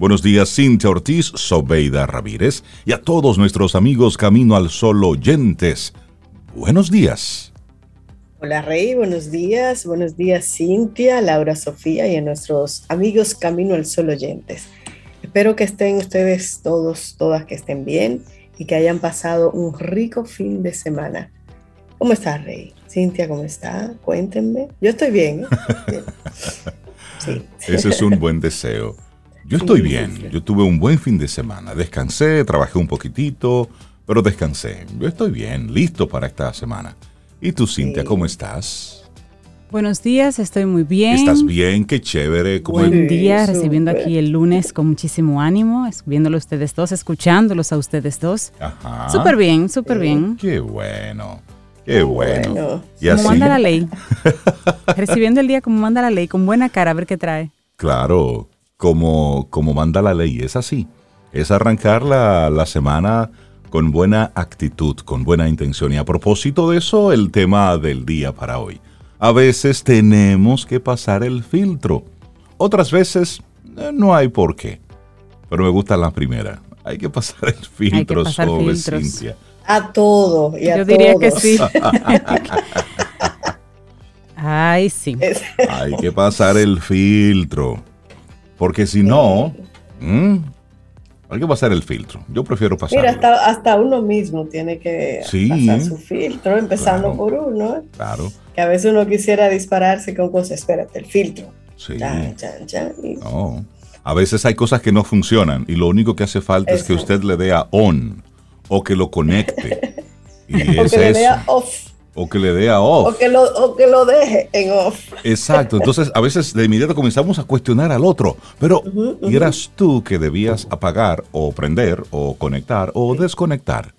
Buenos días, Cintia Ortiz, Sobeida Ramírez y a todos nuestros amigos Camino al Sol oyentes. Buenos días. Hola Rey, buenos días. Buenos días Cintia, Laura Sofía y a nuestros amigos Camino al Sol oyentes. Espero que estén ustedes todos, todas que estén bien y que hayan pasado un rico fin de semana. ¿Cómo está Rey? Cintia, ¿cómo está? Cuéntenme. Yo estoy bien. ¿eh? Sí. Ese es un buen deseo. Yo estoy bien, yo tuve un buen fin de semana, descansé, trabajé un poquitito, pero descansé. Yo estoy bien, listo para esta semana. ¿Y tú, Cintia, cómo estás? Buenos días, estoy muy bien. ¿Estás bien? Qué chévere. Buen día, recibiendo aquí el lunes con muchísimo ánimo, viéndolo ustedes dos, escuchándolos a ustedes dos. Ajá. Súper bien, súper bien. Qué bueno. Qué bueno. Y como manda la ley. Recibiendo el día como manda la ley, con buena cara, a ver qué trae. Claro, como, como manda la ley, es así. Es arrancar la, la semana con buena actitud, con buena intención. Y a propósito de eso, el tema del día para hoy. A veces tenemos que pasar el filtro. Otras veces eh, no hay por qué. Pero me gusta la primera. Hay que pasar el filtro sobre Cintia. A todo. Y a Yo diría que sí. Ay, sí. Hay que pasar el filtro. Porque si no, hay que pasar el filtro. Yo prefiero pasar. Mira, hasta, uno mismo tiene que pasar su filtro, empezando por uno. Claro. Que a veces uno quisiera dispararse con cosas. Espérate, el filtro. Sí. no. A veces hay cosas que no funcionan y lo único que hace falta es que usted le dé a on o que lo conecte. Y o que le dé a off. O que le dé a off. O que, lo, o que lo deje en off. Exacto. Entonces, a veces de inmediato comenzamos a cuestionar al otro. Pero, ¿y eras tú que debías apagar o prender o conectar o desconectar?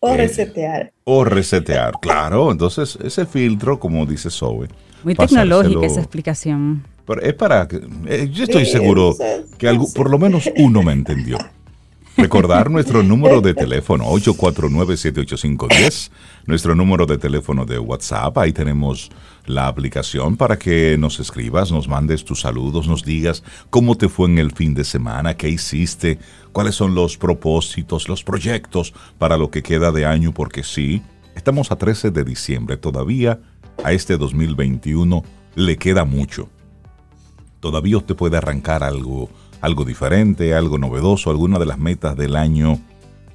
O eh, resetear. O resetear, claro. Entonces, ese filtro, como dice Zoe. Muy tecnológica esa explicación. Pero es para que. Eh, yo estoy seguro que algo, por lo menos uno me entendió. Recordar nuestro número de teléfono 849-785-10, nuestro número de teléfono de WhatsApp, ahí tenemos la aplicación para que nos escribas, nos mandes tus saludos, nos digas cómo te fue en el fin de semana, qué hiciste, cuáles son los propósitos, los proyectos para lo que queda de año, porque sí, estamos a 13 de diciembre, todavía a este 2021 le queda mucho. Todavía usted puede arrancar algo algo diferente, algo novedoso, alguna de las metas del año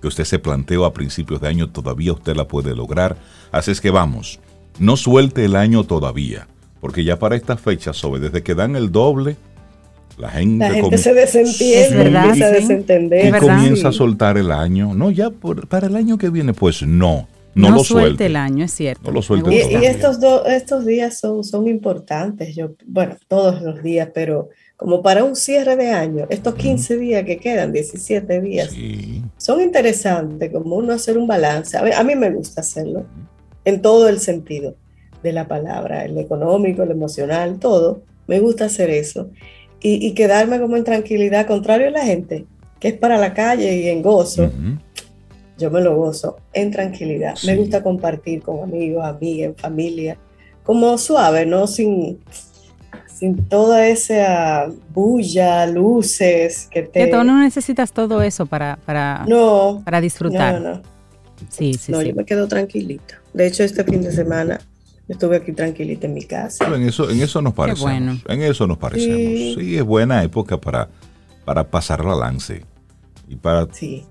que usted se planteó a principios de año, todavía usted la puede lograr. Así es que vamos, no suelte el año todavía, porque ya para estas fechas, sobre desde que dan el doble, la gente, se desentiende, comienza a desentender. Y comienza a soltar el año. No, ya para el año que viene, pues no. No, lo suelte. el año, es cierto. No lo suelte. Y, y estos, estos días son, son importantes. Yo, bueno, todos los días, pero como para un cierre de año, estos 15 días que quedan, 17 días, son interesantes, como uno hacer un balance. A mí, me gusta hacerlo, en todo el sentido de la palabra, el económico, el emocional, todo. Me gusta hacer eso. Y, quedarme como en tranquilidad, contrario a la gente, que es para la calle y en gozo. Yo me lo gozo en tranquilidad. Me gusta compartir con amigos, amigas, familia, como suave, ¿no? Sin, sin toda esa bulla, luces que te... Que tú no necesitas todo eso para, para, no, para disfrutar. No, no. Sí, sí, no, yo me quedo tranquilita. De hecho, este fin de semana estuve aquí tranquilita en mi casa. en eso, en eso nos parecemos. En eso nos parecemos. Sí. es buena época para, para pasar balance. Y para... Sí.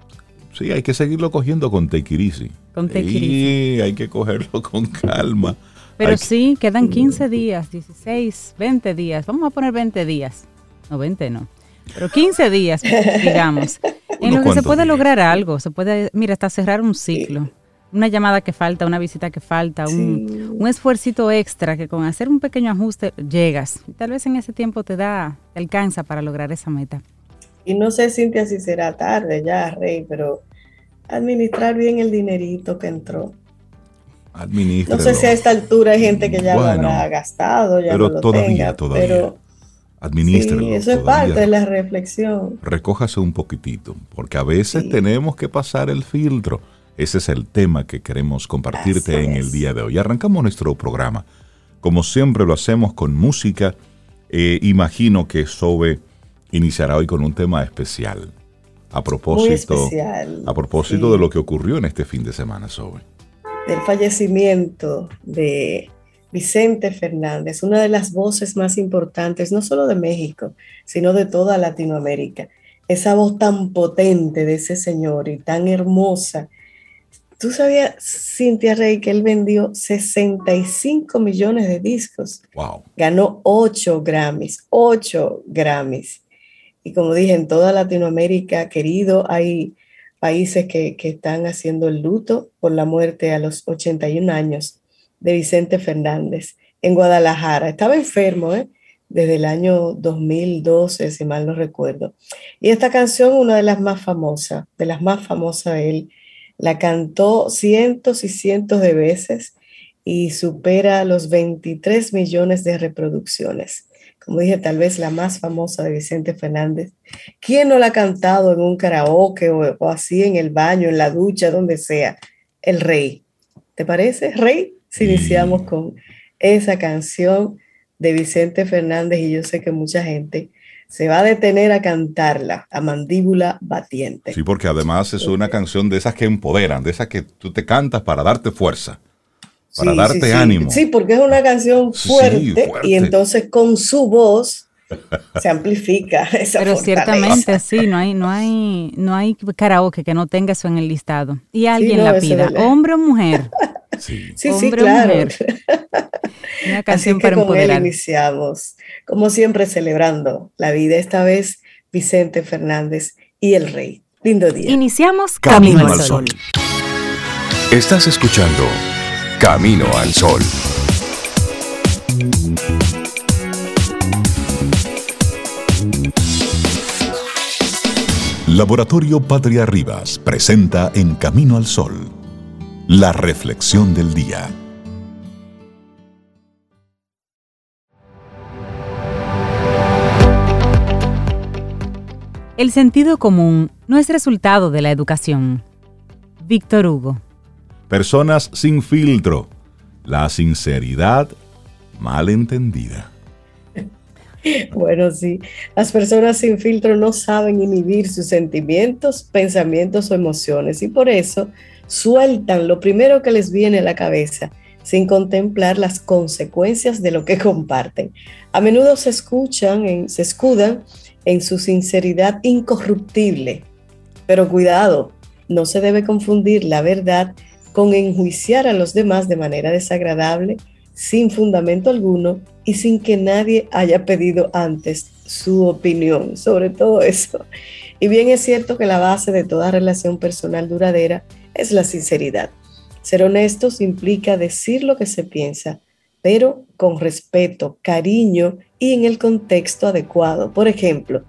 Sí, hay que seguirlo cogiendo con tequirisi. Con tequirisi. Sí, hay que cogerlo con calma. Pero sí, quedan 15 días, 16, 20 días. Vamos a poner 20 días. No, 20 no. Pero 15 días, digamos. en lo que se puede lograr algo. Se puede, mira, hasta cerrar un ciclo. Una llamada que falta, una visita que falta, un, un esfuercito extra que con hacer un pequeño ajuste llegas. Y tal vez en ese tiempo te da, te alcanza para lograr esa meta. Y no sé, Cintia, si será tarde ya, Rey, pero administrar bien el dinerito que entró. No sé si a esta altura hay gente que ya lo ha gastado, ya pero no lo todavía, tenga, todavía. Pero Administrelo. eso es parte de la reflexión. Recójase un poquitito, porque a veces tenemos que pasar el filtro. Ese es el tema que queremos compartirte en el día de hoy. Arrancamos nuestro programa. Como siempre lo hacemos con música. Eh, imagino que Sobe iniciará hoy con un tema especial. A propósito, a propósito de lo que ocurrió en este fin de semana, Zoe. Del fallecimiento de Vicente Fernández, una de las voces más importantes, no solo de México, sino de toda Latinoamérica. Esa voz tan potente de ese señor y tan hermosa. ¿Tú sabías, Cintia Rey, que él vendió 65 millones de discos? Wow. Ganó 8 Grammys, 8 Grammys. Y como dije, en toda Latinoamérica, querido, hay países que, están haciendo el luto por la muerte a los 81 años de Vicente Fernández en Guadalajara. Estaba enfermo, ¿eh? desde el año 2012, si mal no recuerdo. Y esta canción, una de las más famosas, de las más famosas de él, la cantó cientos y cientos de veces y supera los 23 millones de reproducciones como dije, tal vez la más famosa de Vicente Fernández. ¿Quién no la ha cantado en un karaoke o, así en el baño, en la ducha, donde sea? El rey. ¿Te parece, rey? Si iniciamos con esa canción de Vicente Fernández y yo sé que mucha gente se va a detener a cantarla a mandíbula batiente. Sí, porque además es una canción de esas que empoderan, de esas que tú te cantas para darte fuerza para darte ánimo. Sí, porque es una canción fuerte, y entonces con su voz se amplifica esa Pero ciertamente sí, no hay, no hay, no hay karaoke que no tenga eso en el listado. Y alguien la pida, hombre o mujer. Sí, sí, claro. Una canción para con empoderar. Él iniciamos, como siempre celebrando la vida, esta vez Vicente Fernández y el Rey. Lindo día. Iniciamos Camino, al Sol. Estás escuchando Camino al Sol. Laboratorio Patria Rivas presenta En Camino al Sol, la reflexión del día. El sentido común no es resultado de la educación. Víctor Hugo. Personas sin filtro. La sinceridad mal entendida. Bueno, sí, las personas sin filtro no saben inhibir sus sentimientos, pensamientos o emociones y por eso sueltan lo primero que les viene a la cabeza sin contemplar las consecuencias de lo que comparten. A menudo se escuchan, se escudan en su sinceridad incorruptible, pero cuidado, no se debe confundir la verdad con enjuiciar a los demás de manera desagradable, sin fundamento alguno y sin que nadie haya pedido antes su opinión sobre todo eso. Y bien es cierto que la base de toda relación personal duradera es la sinceridad. Ser honestos implica decir lo que se piensa, pero con respeto, cariño y en el contexto adecuado. Por ejemplo,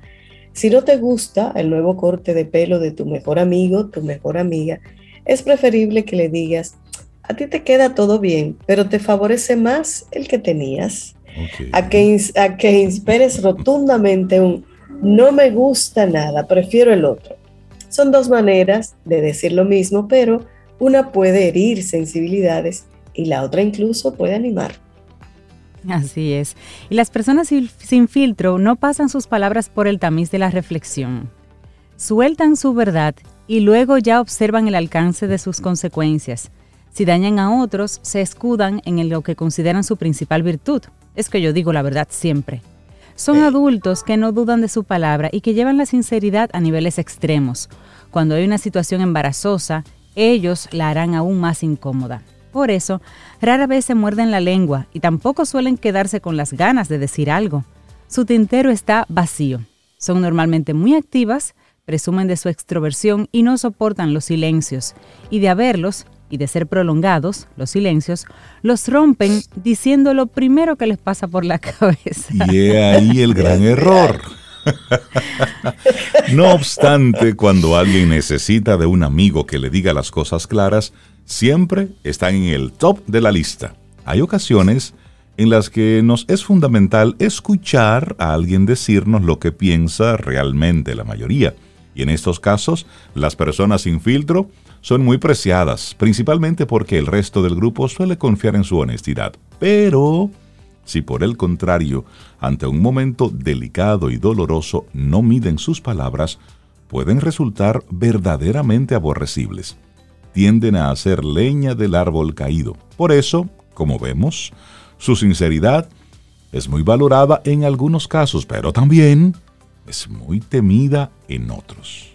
si no te gusta el nuevo corte de pelo de tu mejor amigo, tu mejor amiga, es preferible que le digas, a ti te queda todo bien, pero te favorece más el que tenías. A, que, a que inspires rotundamente un no me gusta nada, prefiero el otro. Son dos maneras de decir lo mismo, pero una puede herir sensibilidades y la otra incluso puede animar. Así es. Y las personas sin filtro no pasan sus palabras por el tamiz de la reflexión. Sueltan su verdad y luego ya observan el alcance de sus consecuencias. Si dañan a otros, se escudan en lo que consideran su principal virtud. Es que yo digo la verdad siempre. Son adultos que no dudan de su palabra y que llevan la sinceridad a niveles extremos. Cuando hay una situación embarazosa, ellos la harán aún más incómoda. Por eso, rara vez se muerden la lengua y tampoco suelen quedarse con las ganas de decir algo. Su tintero está vacío. Son normalmente muy activas, presumen de su extroversión y no soportan los silencios, y de haberlos, y de ser prolongados, los silencios, los rompen diciendo lo primero que les pasa por la cabeza. Y he ahí el gran error. no obstante, cuando alguien necesita de un amigo que le diga las cosas claras, siempre están en el top de la lista. Hay ocasiones en las que nos es fundamental escuchar a alguien decirnos lo que piensa realmente la mayoría y en estos casos, las personas sin filtro son muy preciadas, principalmente porque el resto del grupo suele confiar en su honestidad. Pero Si por el contrario, ante un momento delicado y doloroso no miden sus palabras, pueden resultar verdaderamente aborrecibles. Tienden a hacer leña del árbol caído. Por eso, como vemos, su sinceridad es muy valorada en algunos casos, pero también es muy temida en otros.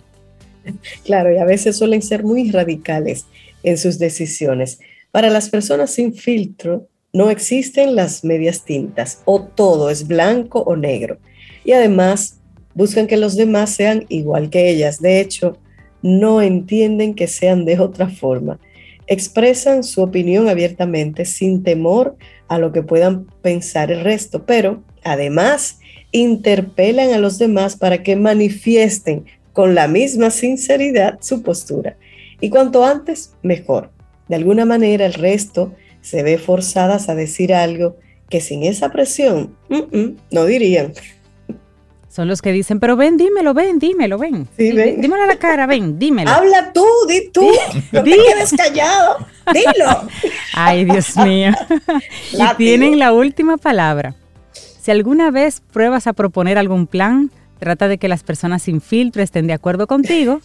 Claro, y a veces suelen ser muy radicales en sus decisiones. Para las personas sin filtro no existen las medias tintas, o todo es blanco o negro. Y además buscan que los demás sean igual que ellas. De hecho, no entienden que sean de otra forma. Expresan su opinión abiertamente sin temor a lo que puedan pensar el resto, pero además interpelan a los demás para que manifiesten con la misma sinceridad su postura. Y cuanto antes, mejor. De alguna manera el resto se ve forzadas a decir algo que sin esa presión no dirían. Son los que dicen, pero ven, dímelo, ven, dímelo, ven. Dímelo a la cara, ven, dímelo. Habla tú, di tú. No te quedes callado. Dilo. Ay, Dios mío. y tienen la última palabra. Si alguna vez pruebas a proponer algún plan, trata de que las personas sin filtro estén de acuerdo contigo,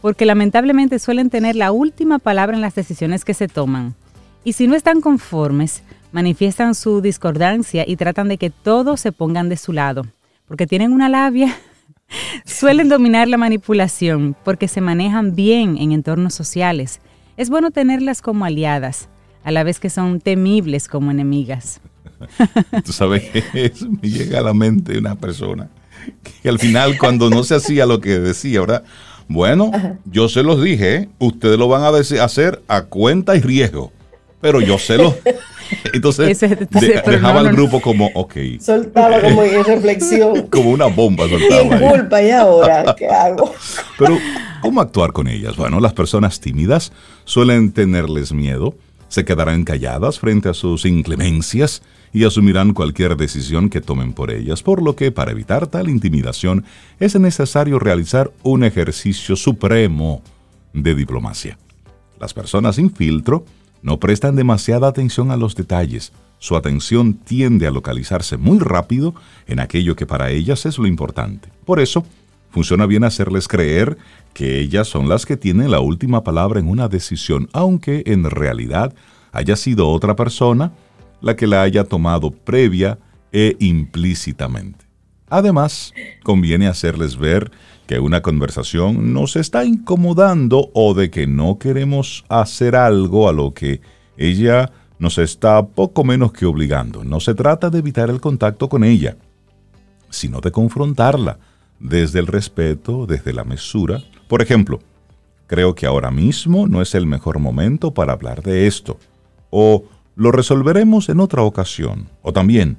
porque lamentablemente suelen tener la última palabra en las decisiones que se toman. Y si no están conformes, manifiestan su discordancia y tratan de que todos se pongan de su lado porque tienen una labia, suelen dominar la manipulación porque se manejan bien en entornos sociales. Es bueno tenerlas como aliadas, a la vez que son temibles como enemigas. Tú sabes que me llega a la mente una persona que al final cuando no se hacía lo que decía, ¿verdad? Bueno, yo se los dije, ustedes lo van a hacer a cuenta y riesgo, pero yo se los... Entonces, dejaba al grupo como, ok. Soltaba como en reflexión. como una bomba soltaba. Sin culpa, ¿y ahora qué hago? Pero, ¿cómo actuar con ellas? Bueno, las personas tímidas suelen tenerles miedo, se quedarán calladas frente a sus inclemencias y asumirán cualquier decisión que tomen por ellas, por lo que para evitar tal intimidación es necesario realizar un ejercicio supremo de diplomacia. Las personas sin filtro no prestan demasiada atención a los detalles. Su atención tiende a localizarse muy rápido en aquello que para ellas es lo importante. Por eso, funciona bien hacerles creer que ellas son las que tienen la última palabra en una decisión, aunque en realidad haya sido otra persona la que la haya tomado previa e implícitamente. Además, conviene hacerles ver que una conversación nos está incomodando o de que no queremos hacer algo a lo que ella nos está poco menos que obligando. No se trata de evitar el contacto con ella, sino de confrontarla desde el respeto, desde la mesura. Por ejemplo, creo que ahora mismo no es el mejor momento para hablar de esto. O lo resolveremos en otra ocasión. O también,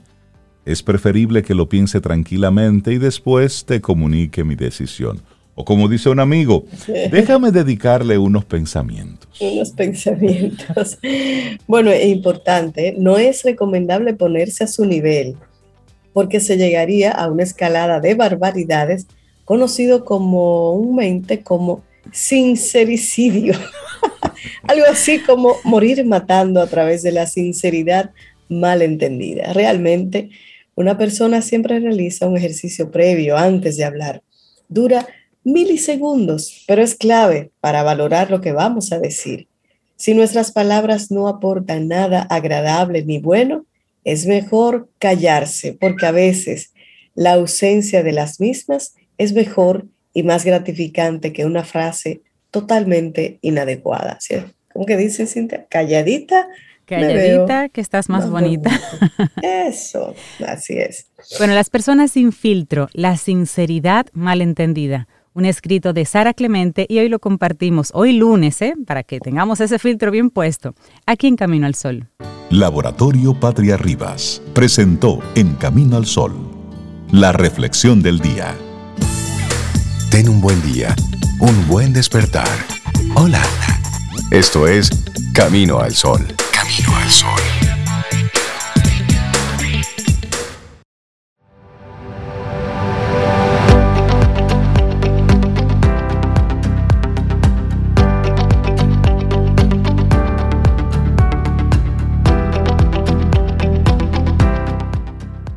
es preferible que lo piense tranquilamente y después te comunique mi decisión. O como dice un amigo, déjame dedicarle unos pensamientos. Unos pensamientos. Bueno, es importante, no es recomendable ponerse a su nivel, porque se llegaría a una escalada de barbaridades conocido comúnmente como sincericidio. Algo así como morir matando a través de la sinceridad malentendida. Realmente una persona siempre realiza un ejercicio previo antes de hablar. Dura milisegundos, pero es clave para valorar lo que vamos a decir. Si nuestras palabras no aportan nada agradable ni bueno, es mejor callarse, porque a veces la ausencia de las mismas es mejor y más gratificante que una frase totalmente inadecuada. ¿sí? ¿Cómo que dice Cintia? Calladita Calladita, que estás más bonita. Eso, así es. Bueno, las personas sin filtro, la sinceridad malentendida. Un escrito de Sara Clemente y hoy lo compartimos, hoy lunes, ¿eh? para que tengamos ese filtro bien puesto, aquí en Camino al Sol. Laboratorio Patria Rivas presentó En Camino al Sol, la reflexión del día. Ten un buen día, un buen despertar. Hola. Esto es Camino al Sol. Camino al Sol.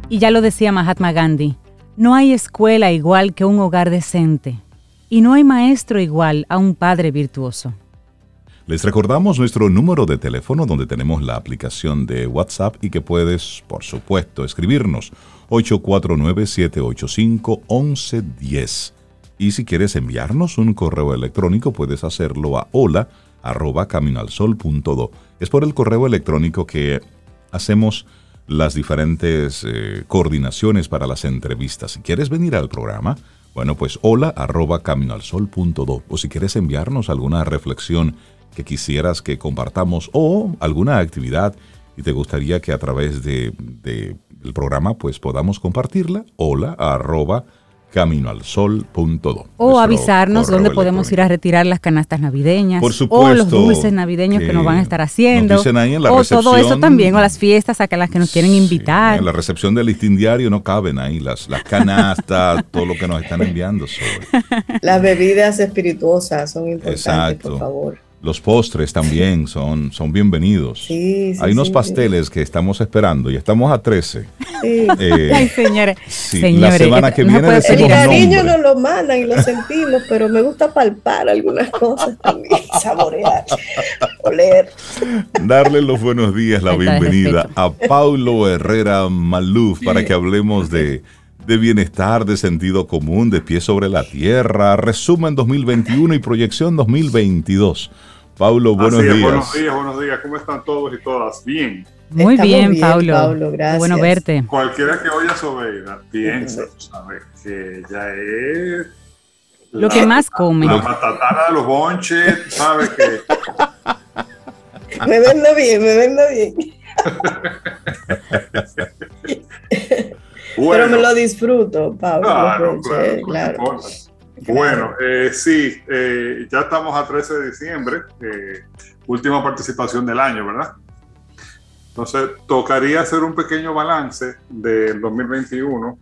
Y ya lo decía Mahatma Gandhi, no hay escuela igual que un hogar decente y no hay maestro igual a un padre virtuoso. Les recordamos nuestro número de teléfono donde tenemos la aplicación de WhatsApp y que puedes, por supuesto, escribirnos 849-785-1110. Y si quieres enviarnos un correo electrónico, puedes hacerlo a hola Es por el correo electrónico que hacemos las diferentes eh, coordinaciones para las entrevistas. Si quieres venir al programa, bueno, pues hola arroba caminoalsol.do. O si quieres enviarnos alguna reflexión que quisieras que compartamos o alguna actividad y te gustaría que a través de, programa pues podamos compartirla, hola arroba. O avisarnos dónde podemos ir a retirar las canastas navideñas. Por supuesto. O los dulces navideños que, nos van a estar haciendo. ahí en la o todo eso también, o las fiestas a las que nos quieren invitar. en la recepción del listín diario no caben ahí las, las canastas, todo lo que nos están enviando. Las bebidas espirituosas son importantes, por favor. Los postres también son, son bienvenidos. Sí, Hay unos pasteles que estamos esperando y estamos a 13. Eh, Ay, señores. la semana que viene decimos El cariño nos lo mandan y lo sentimos, pero me gusta palpar algunas cosas también, saborear, oler. Darle los buenos días, la bienvenida a Paulo Herrera Maluf para que hablemos de de bienestar, de sentido común, de pie sobre la tierra, resumen 2021 y proyección 2022. Paulo, buenos días. Buenos días, buenos días. ¿Cómo están todos y todas? Bien. Muy bien, Paulo. gracias. Bueno verte. Cualquiera que oiga Sobeida piensa, sabe, que ya es lo que más come. La matatara de los bonches, ¿sabe que Me vendo bien, me vendo bien. Pero me lo disfruto, Pablo. Claro, claro, Bueno, eh, sí, eh, ya estamos a 13 de diciembre, eh, última participación del año, ¿verdad? Entonces, tocaría hacer un pequeño balance del 2021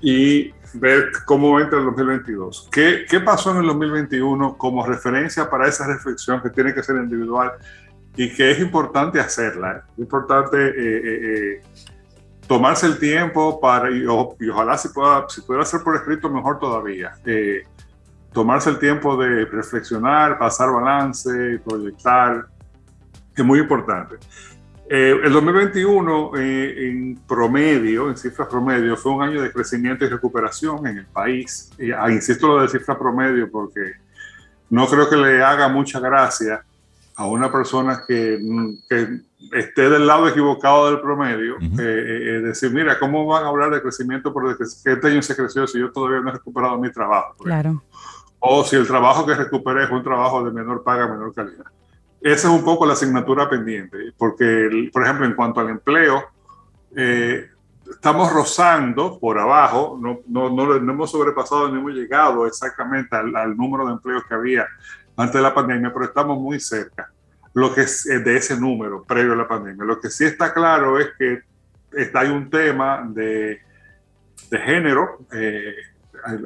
y ver cómo entra el 2022. ¿Qué, ¿Qué pasó en el 2021 como referencia para esa reflexión que tiene que ser individual y que es importante hacerla? Es importante tomarse el tiempo para, y, ojalá si, pueda, si pudiera ser por escrito, mejor todavía. Eh, tomarse el tiempo de reflexionar, pasar balance, proyectar, es muy importante. Eh, el 2021, eh, en promedio, en cifras promedio, fue un año de crecimiento y recuperación en el país. Ah, insisto lo de cifra promedio porque no creo que le haga mucha gracia a una persona que, que esté del lado equivocado del promedio, eh, eh, decir, mira, ¿cómo van a hablar de crecimiento porque este año se creció si yo todavía no he recuperado mi trabajo? Claro. O si el trabajo que recuperé es un trabajo de menor paga, menor calidad. Esa es un poco la asignatura pendiente, porque, por ejemplo, en cuanto al empleo, eh, estamos rozando por abajo, no, no, no, hemos sobrepasado ni hemos llegado exactamente al, al número de empleos que había antes de la pandemia, pero estamos muy cerca lo que es eh, de ese número previo a la pandemia. Lo que sí está claro es que está, hay un tema de, de género. Eh,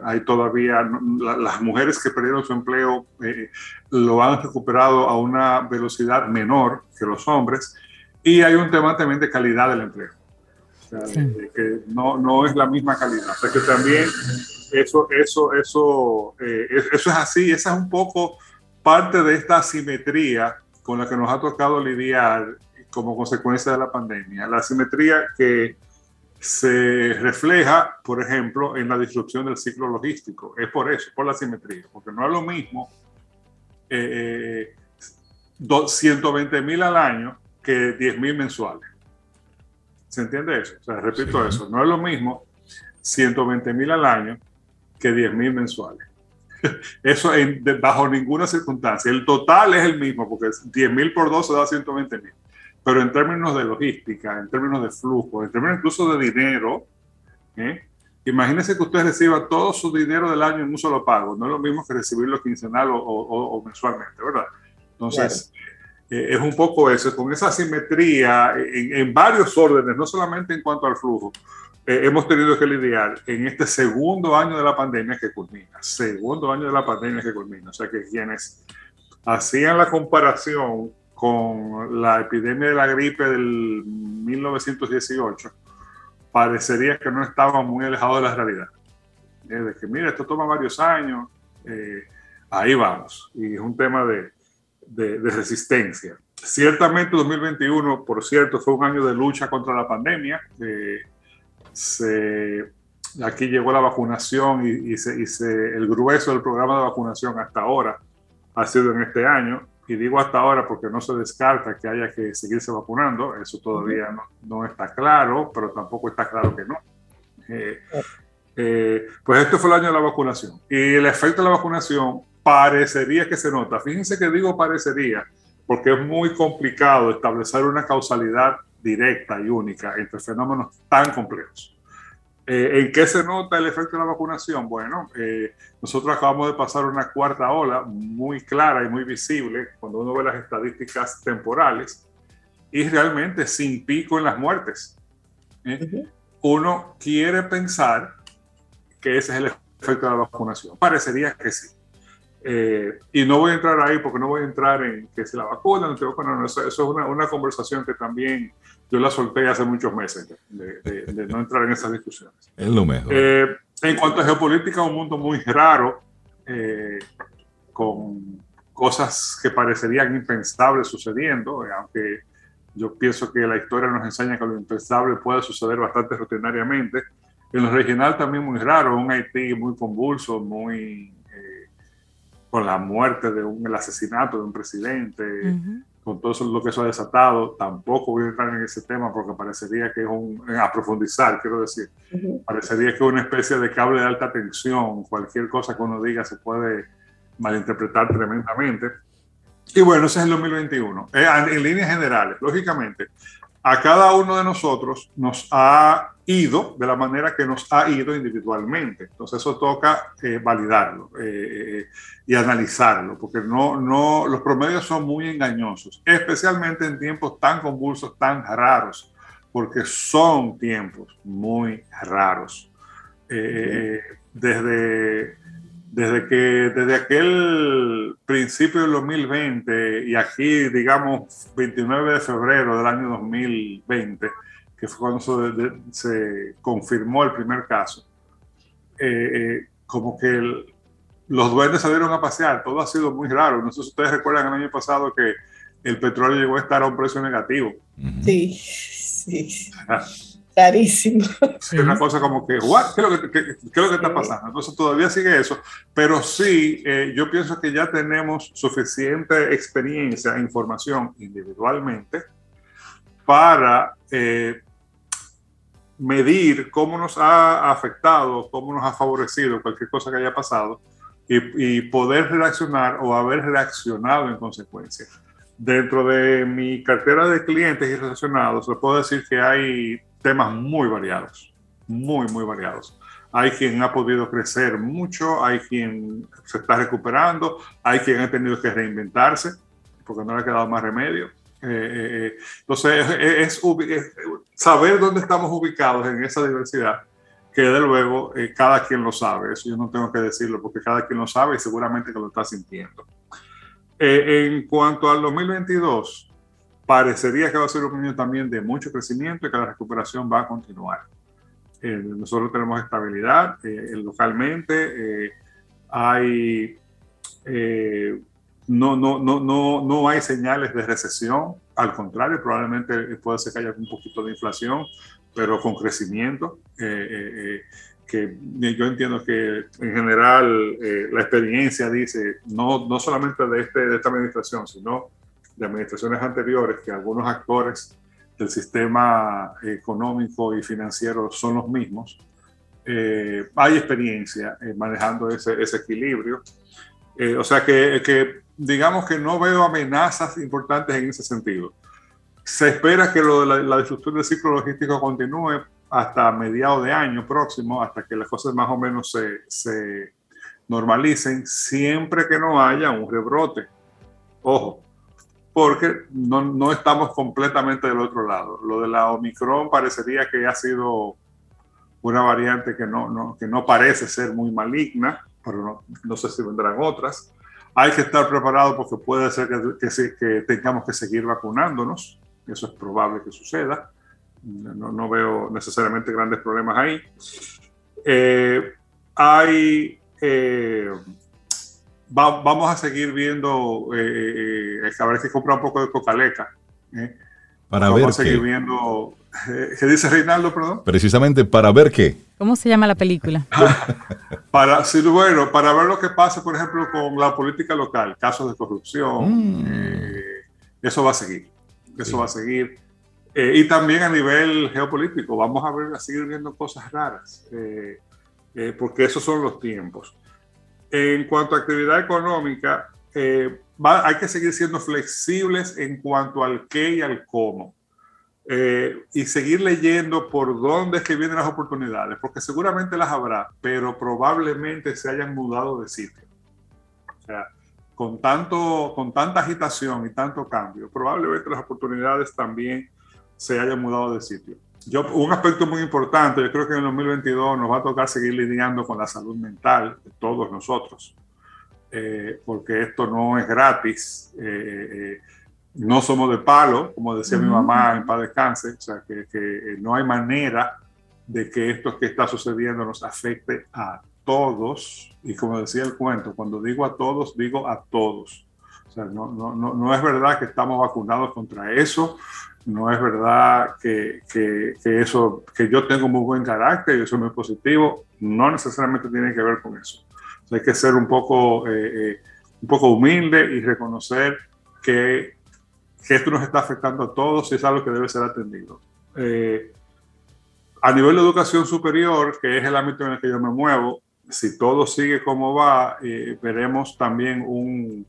hay, todavía las mujeres que perdieron su empleo eh, lo han recuperado a una velocidad menor que los hombres. Y hay un tema también de calidad del empleo. O sea, que no, no, es la misma calidad. O sea, que también eso, eso, eso, eso es así. Esa es un poco parte de esta asimetría con la que nos ha tocado lidiar como consecuencia de la pandemia. La asimetría que se refleja, por ejemplo, en la disrupción del ciclo logístico. Es por eso, por la asimetría, porque no es lo mismo eh, 120 mil al año que 10 mil mensuales. ¿Se entiende eso? O sea, repito eso, no es lo mismo 120 mil al año que 10 mil mensuales. Eso bajo ninguna circunstancia. El total es el mismo, porque 10 mil por 2 se da 120 mil. Pero en términos de logística, en términos de flujo, en términos incluso de dinero, ¿eh? imagínese que usted reciba todo su dinero del año en un solo pago. No es lo mismo que recibirlo quincenal o, mensualmente, ¿verdad? Entonces, eh, es un poco eso, con esa simetría en, en varios órdenes, no solamente en cuanto al flujo, eh, hemos tenido que lidiar en este segundo año de la pandemia que culmina, segundo año de la pandemia que culmina. O sea que quienes hacían la comparación con la epidemia de la gripe del 1918, parecería que no estaba muy alejado de la realidad. de que, mira, esto toma varios años, eh, ahí vamos. Y es un tema de, de, resistencia. Ciertamente 2021, por cierto, fue un año de lucha contra la pandemia. Eh, se, aquí llegó la vacunación y, el grueso del programa de vacunación hasta ahora ha sido en este año. Y digo hasta ahora porque no se descarta que haya que seguirse vacunando. Eso todavía no, está claro, pero tampoco está claro que no. Eh, eh, pues este fue el año de la vacunación. Y el efecto de la vacunación parecería que se nota. Fíjense que digo parecería, porque es muy complicado establecer una causalidad directa y única entre fenómenos tan complejos. Eh, ¿En qué se nota el efecto de la vacunación? Bueno, eh, nosotros acabamos de pasar una cuarta ola muy clara y muy visible cuando uno ve las estadísticas temporales y realmente sin pico en las muertes. ¿eh? Uno quiere pensar que ese es el efecto de la vacunación. Parecería que sí. y no voy a entrar ahí porque no voy a entrar en que si la vacuna, no, no, eso, eso, es una, una, conversación que también yo la solté hace muchos meses de, no entrar en esas discusiones. Es lo mejor. Eh, en cuanto a geopolítica, un mundo muy raro, eh, con cosas que parecerían impensables sucediendo, eh, aunque yo pienso que la historia nos enseña que lo impensable puede suceder bastante rutinariamente. En lo regional también muy raro, un Haití muy convulso, muy con la muerte de un, el asesinato de un presidente, con todo lo que eso ha desatado, tampoco voy a entrar en ese tema porque parecería que es un, a profundizar, quiero decir, parecería que es una especie de cable de alta tensión, cualquier cosa que uno diga se puede malinterpretar tremendamente. Y bueno, ese es el 2021. Eh, en líneas generales, lógicamente, a cada uno de nosotros nos ha ido de la manera que nos ha ido individualmente. Entonces eso toca eh, validarlo eh, y analizarlo, porque no, no, los promedios son muy engañosos, especialmente en tiempos tan convulsos, tan raros, porque son tiempos muy raros. Eh, desde, desde que desde aquel principio del 2020 y aquí, digamos, 29 de febrero del año 2020, que fue cuando se, confirmó el primer caso, eh, eh, como que los duendes salieron a pasear, todo ha sido muy raro. No sé si ustedes recuerdan el año pasado que el petróleo llegó a estar a un precio negativo. Sí, sí. Clarísimo. Es una cosa como que, ¿Qué, es lo que, lo que está pasando? Entonces todavía sigue eso, pero sí, eh, yo pienso que ya tenemos suficiente experiencia e información individualmente para medir cómo nos ha afectado, cómo nos ha favorecido cualquier cosa que haya pasado y, poder reaccionar o haber reaccionado en consecuencia. Dentro de mi cartera de clientes y relacionados, les puedo decir que hay temas muy variados, muy, muy variados. Hay quien ha podido crecer mucho, hay quien se está recuperando, hay quien ha tenido que reinventarse porque no le ha quedado más remedio eh, eh, eh, entonces, es, saber dónde estamos ubicados en esa diversidad, que de luego cada quien lo sabe, eso yo no tengo que decirlo porque cada quien lo sabe y seguramente que lo está sintiendo. en cuanto al 2022, parecería que va a ser un año también de mucho crecimiento y que la recuperación va a continuar. nosotros tenemos estabilidad localmente, hay no, no, no, no, no hay señales de recesión, al contrario, probablemente puede ser que haya un poquito de inflación, pero con crecimiento. Eh, eh, eh, que yo entiendo que en general la experiencia dice, no, no solamente de, este, de esta administración, sino de administraciones anteriores, que algunos actores del sistema económico y financiero son los mismos. hay experiencia manejando ese, ese equilibrio. o sea que, que digamos que no veo amenazas importantes en ese sentido. Se espera que lo de la, la destrucción del ciclo logístico continúe hasta mediados de año próximo, hasta que las cosas más o menos se, se normalicen, siempre que no haya un rebrote. Ojo, porque no, no, estamos completamente del otro lado. Lo de la Omicron parecería que ha sido una variante que no, no que no parece ser muy maligna, pero no, no sé si vendrán otras hay que estar preparado porque puede ser que, que, tengamos que seguir vacunándonos. Eso es probable que suceda. No, no veo necesariamente grandes problemas ahí. Eh, hay, eh, vamos a seguir viendo, eh, eh, a que comprar un poco de cocaleca. Para vamos ver a seguir viendo, ¿qué dice Reinaldo, perdón? Precisamente para ver qué. ¿Cómo se llama la película? para, sí, bueno, para ver lo que pasa, por ejemplo, con la política local, casos de corrupción, mm. eso va a seguir, eso va a seguir. y también a nivel geopolítico, vamos a ver, a seguir viendo cosas raras. Eh, porque esos son los tiempos. En cuanto a actividad económica, eh, hay que seguir siendo flexibles en cuanto al qué y al cómo. Eh, y seguir leyendo por dónde es que vienen las oportunidades, porque seguramente las habrá, pero probablemente se hayan mudado de sitio. O sea, con, tanto, con tanta agitación y tanto cambio, probablemente las oportunidades también se hayan mudado de sitio. Yo, un aspecto muy importante, yo creo que en el 2022 nos va a tocar seguir lidiando con la salud mental de todos nosotros, eh, porque esto no es gratis, eh, eh, no somos de palo, como decía mi mamá en paz descanse, o sea, que, que, no hay manera de que esto que está sucediendo nos afecte a todos, y como decía el cuento, cuando digo a todos, digo a todos. O sea, no, no, no, no es verdad que estamos vacunados contra eso, no es verdad que, que, que, eso, que yo tengo muy buen carácter y eso es muy positivo, no necesariamente tiene que ver con eso. hay que ser un poco, eh, eh, un poco humilde y reconocer que, que, esto nos está afectando a todos y es algo que debe ser atendido. Eh, a nivel de educación superior, que es el ámbito en el que yo me muevo, si todo sigue como va, veremos también un,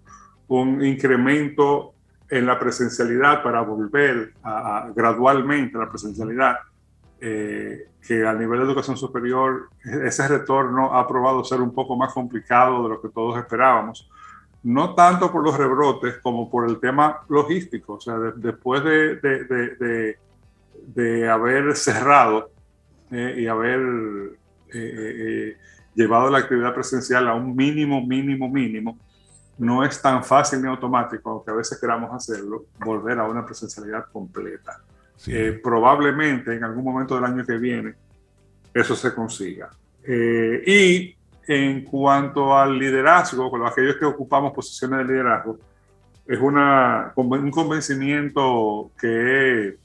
un incremento en la presencialidad para volver a, gradualmente a la presencialidad, eh, que a nivel de educación superior ese retorno ha probado ser un poco más complicado de lo que todos esperábamos, no tanto por los rebrotes como por el tema logístico, o sea, después de, de, de, haber cerrado eh, y haber eh, llevado la actividad presencial a un mínimo, mínimo, mínimo, no es tan fácil ni automático, aunque a veces queramos hacerlo, volver a una presencialidad completa. Eh, probablemente en algún momento del año que viene eso se consiga. Eh, y en cuanto al liderazgo, con aquellos que ocupamos posiciones de liderazgo, es una, un convencimiento que,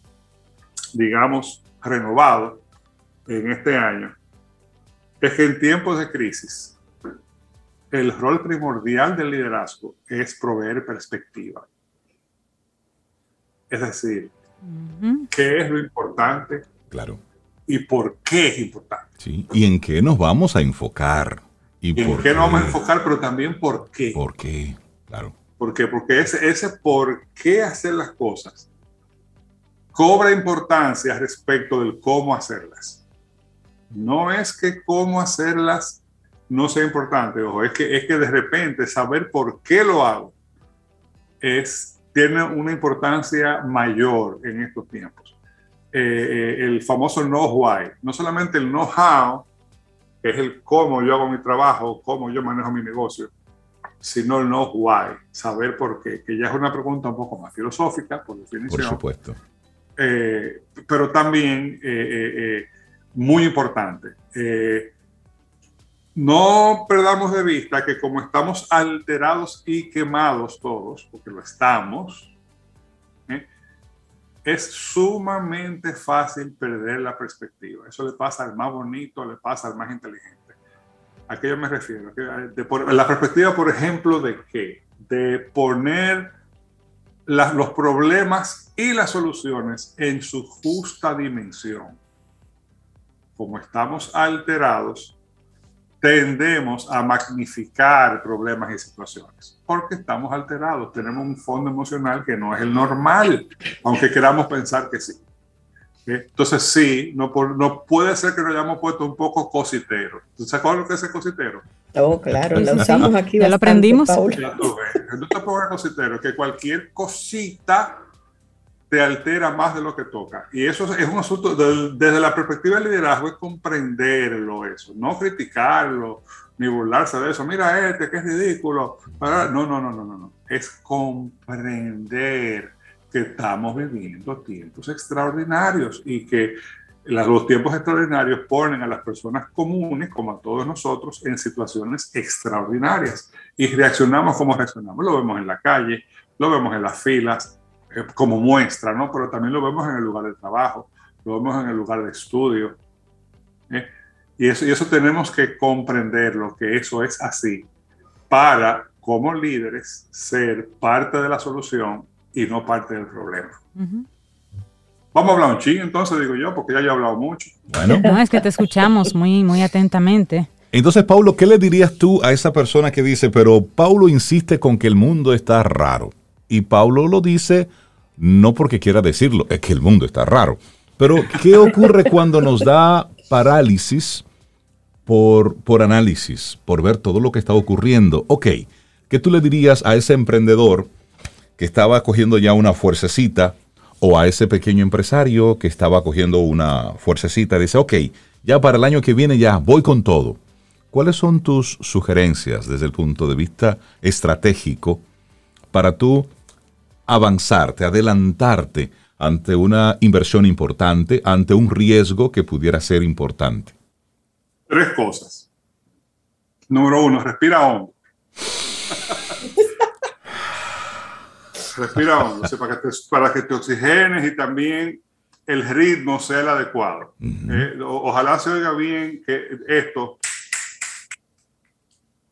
digamos, renovado en este año, es que en tiempos de crisis, el rol primordial del liderazgo es proveer perspectiva. Es decir, ¿qué es lo importante? Claro. ¿Y por qué es importante? Sí. ¿Y en qué nos vamos a enfocar? ¿Y, en qué, nos vamos a enfocar? Pero también por qué. ¿Por qué? Claro. ¿Por qué? Porque ese, ese por qué hacer las cosas cobra importancia respecto del cómo hacerlas. No es que cómo hacerlas no sea importante, ojo, es que, es que de repente saber por qué lo hago es, tiene una importancia mayor en estos tiempos. Eh, eh, el famoso know why, no solamente el know how, que es el cómo yo hago mi trabajo, cómo yo manejo mi negocio, sino el know why, saber por qué, que ya es una pregunta un poco más filosófica, por definición. Por supuesto. Eh, pero también muy importante no perdamos de vista que como estamos alterados y quemados todos, porque lo estamos, ¿eh? Es sumamente fácil perder la perspectiva. Eso le pasa al más bonito, le pasa al más inteligente. ¿A qué yo me refiero? la perspectiva, por ejemplo, de qué? De poner los problemas y las soluciones en su justa dimensión. Como estamos alterados, tendemos a magnificar problemas y situaciones, porque estamos alterados, tenemos un fondo emocional que no es el normal, aunque queramos pensar que sí. Entonces sí, no, no puede ser que nos hayamos puesto un poco cositero. ¿Se acuerdan lo que es el cositero? Oh, claro, lo usamos aquí. Ya lo aprendimos. Paula. Ya tú te pongas cositero, que cualquier cosita te altera más de lo que toca. Y eso es un asunto, desde la perspectiva del liderazgo, es comprenderlo eso, no criticarlo, ni burlarse de eso. Mira este, que es ridículo. No, no, no, no, no, no. Es comprender que estamos viviendo tiempos extraordinarios y que los tiempos extraordinarios ponen a las personas comunes, como a todos nosotros, en situaciones extraordinarias. Y reaccionamos como reaccionamos. Lo vemos en la calle, lo vemos en las filas, eh, como muestra, ¿no? Pero también lo vemos en el lugar de trabajo, lo vemos en el lugar de estudio. ¿eh? Y, eso, y eso tenemos que comprenderlo, que eso es así, para, como líderes, ser parte de la solución y no parte del problema. Vamos a hablar un ching, entonces, digo yo, porque ya he hablado mucho. Bueno. No, es que te escuchamos muy, muy atentamente. Entonces, Paulo, ¿qué le dirías tú a esa persona que dice, pero Paulo insiste con que el mundo está raro? Y Paulo lo dice no porque quiera decirlo, es que el mundo está raro. Pero, ¿qué ocurre cuando nos da parálisis por, por análisis, por ver todo lo que está ocurriendo? Ok, ¿qué tú le dirías a ese emprendedor que estaba cogiendo ya una fuercecita o a ese pequeño empresario que estaba cogiendo una fuercecita, dice, ok, ya para el año que viene ya voy con todo. ¿Cuáles son tus sugerencias desde el punto de vista estratégico para tú avanzarte, adelantarte ante una inversión importante, ante un riesgo que pudiera ser importante? Tres cosas. Número uno, respira hondo. Respira hondo, para, que te, para que te oxigenes y también el ritmo sea el adecuado. Eh, ojalá se oiga bien que esto.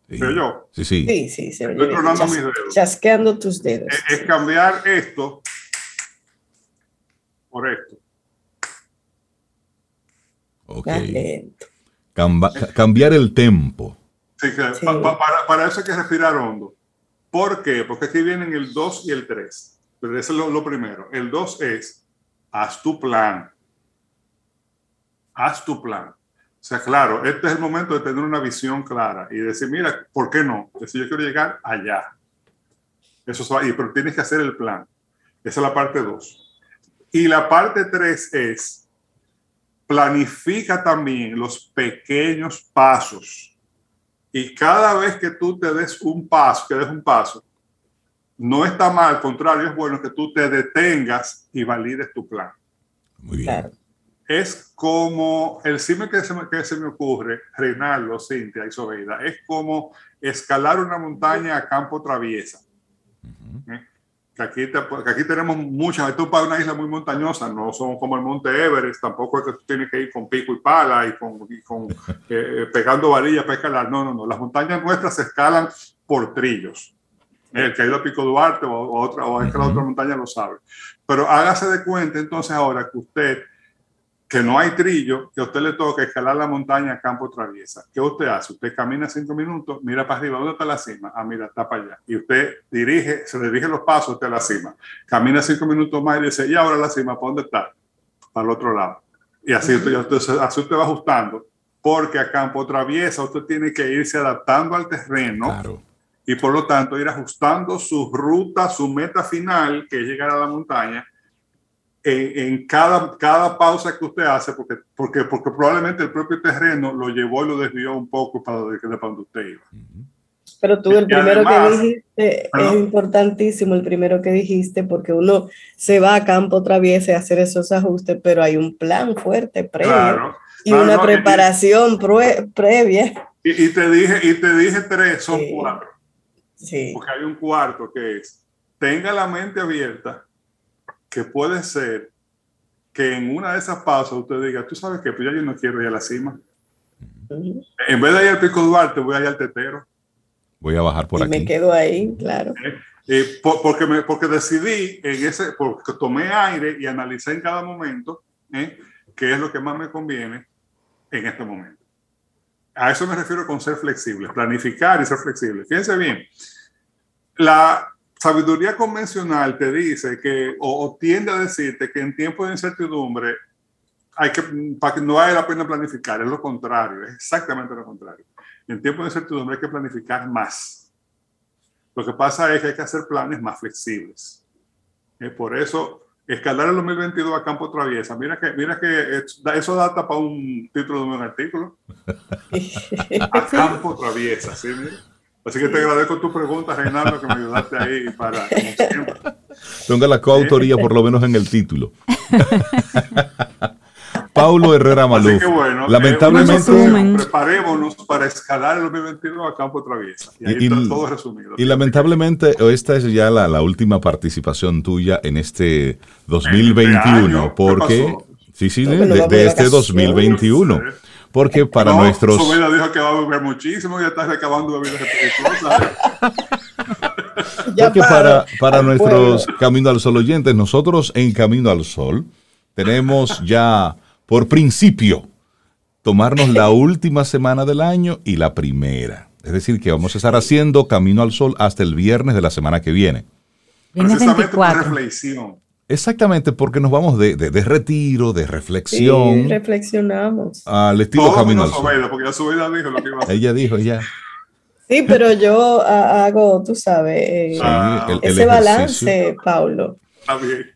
Sí. yo? Sí, sí. Sí, sí, se Estoy tronando mis dedos. Chasqueando tus dedos. Es, cambiar esto por esto. Ok. cambiar el tempo. Sí, para, para eso hay que respirar hondo. ¿Por qué? Porque aquí vienen el 2 y el 3. Pero eso es lo, primero. El 2 es, haz tu plan. Haz tu plan. O sea, claro, este es el momento de tener una visión clara y decir, mira, ¿por qué no? Si yo quiero llegar allá. Eso es ahí, pero tienes que hacer el plan. Esa es la parte 2. Y la parte 3 es, planifica también los pequeños pasos y cada vez que tú te des un paso, que des un paso, no está mal, al contrario, es bueno que tú te detengas y valides tu plan. Muy bien. Es como el cime que se, me, que se me ocurre, Reinaldo, Cintia y Sobeida, es como escalar una montaña a campo traviesa. Que aquí, aquí tenemos muchas, esto para una isla muy montañosa, no son como el Monte Everest, tampoco es que tú tienes que ir con pico y pala y con, con eh, eh, pegando varillas para escalar, no, no, no, las montañas nuestras se escalan por trillos. El que ha ido a Pico Duarte o, otra, o a otra montaña lo sabe. Pero hágase de cuenta entonces ahora que usted que no hay trillo, que a usted le toca escalar la montaña a campo traviesa. ¿Qué usted hace? Usted camina cinco minutos, mira para arriba, ¿dónde está la cima? Ah, mira, está para allá. Y usted dirige, se dirige los pasos hasta la cima. Camina cinco minutos más y dice, ¿y ahora la cima? ¿Para dónde está? Para el otro lado. Y así, usted, así usted va ajustando, porque a campo traviesa usted tiene que irse adaptando al terreno. Y por lo tanto ir ajustando su ruta, su meta final, que es llegar a la montaña, en, cada, cada pausa que usted hace, porque, porque, porque probablemente el propio terreno lo llevó y lo desvió un poco para, para donde usted iba. Pero tú el primero que dijiste es importantísimo, el primero que dijiste, porque uno se va a campo traviese a hacer esos ajustes, pero hay un plan fuerte previo y una preparación previa. Y, te dije, y te dije tres, son cuatro. Sí. Porque hay un cuarto que es, tenga la mente abierta que puede ser que en una de esas pausas usted diga, tú sabes que pues ya yo no quiero ir a la cima. En vez de ir al Pico Duarte, voy a ir al Tetero. Voy a bajar por y aquí. Me quedo ahí, claro. Eh, eh, porque, me, porque decidí en ese, porque tomé aire y analicé en cada momento eh, qué es lo que más me conviene en este momento. A eso me refiero con ser flexible, planificar y ser flexible. Fíjense bien, la, sabiduría convencional te dice que, o, tiende a decirte que en tiempos de incertidumbre hay que, para que no vale la pena planificar, es lo contrario, es exactamente lo contrario. En tiempos de incertidumbre hay que planificar más. Lo que pasa es que hay que hacer planes más flexibles. por eso Escalar el 2022 a campo traviesa. Mira que, mira que eso data para un título de un artículo. a campo traviesa, ¿sí? Así que te agradezco tu pregunta, Reinaldo, que me ayudaste ahí para, Tenga la coautoría por lo menos en el título. Paulo Herrera Maluf. bueno, lamentablemente. preparémonos para escalar el 2022 a campo traviesa. Y ahí está todo resumido. Y lamentablemente, esta es ya la, última participación tuya en este 2021. Este porque. Sí, sí, de, este 2021. Porque para nuestros. Su vida dijo que va a beber muchísimo y está bebidas Porque para, para nuestros Camino al Sol oyentes, nosotros en Camino al Sol tenemos ya por principio, tomarnos la última semana del año y la primera. Es decir, que vamos a estar haciendo Camino al Sol hasta el viernes de la semana que viene. Precisamente por reflexión. Exactamente, porque nos vamos de, retiro, de reflexión. Sí, reflexionamos. Al estilo Camino al Sol. porque ya su vida dijo lo que iba a hacer. Ella dijo ya. Sí, pero yo hago, tú sabes, eh, ese balance, Paulo.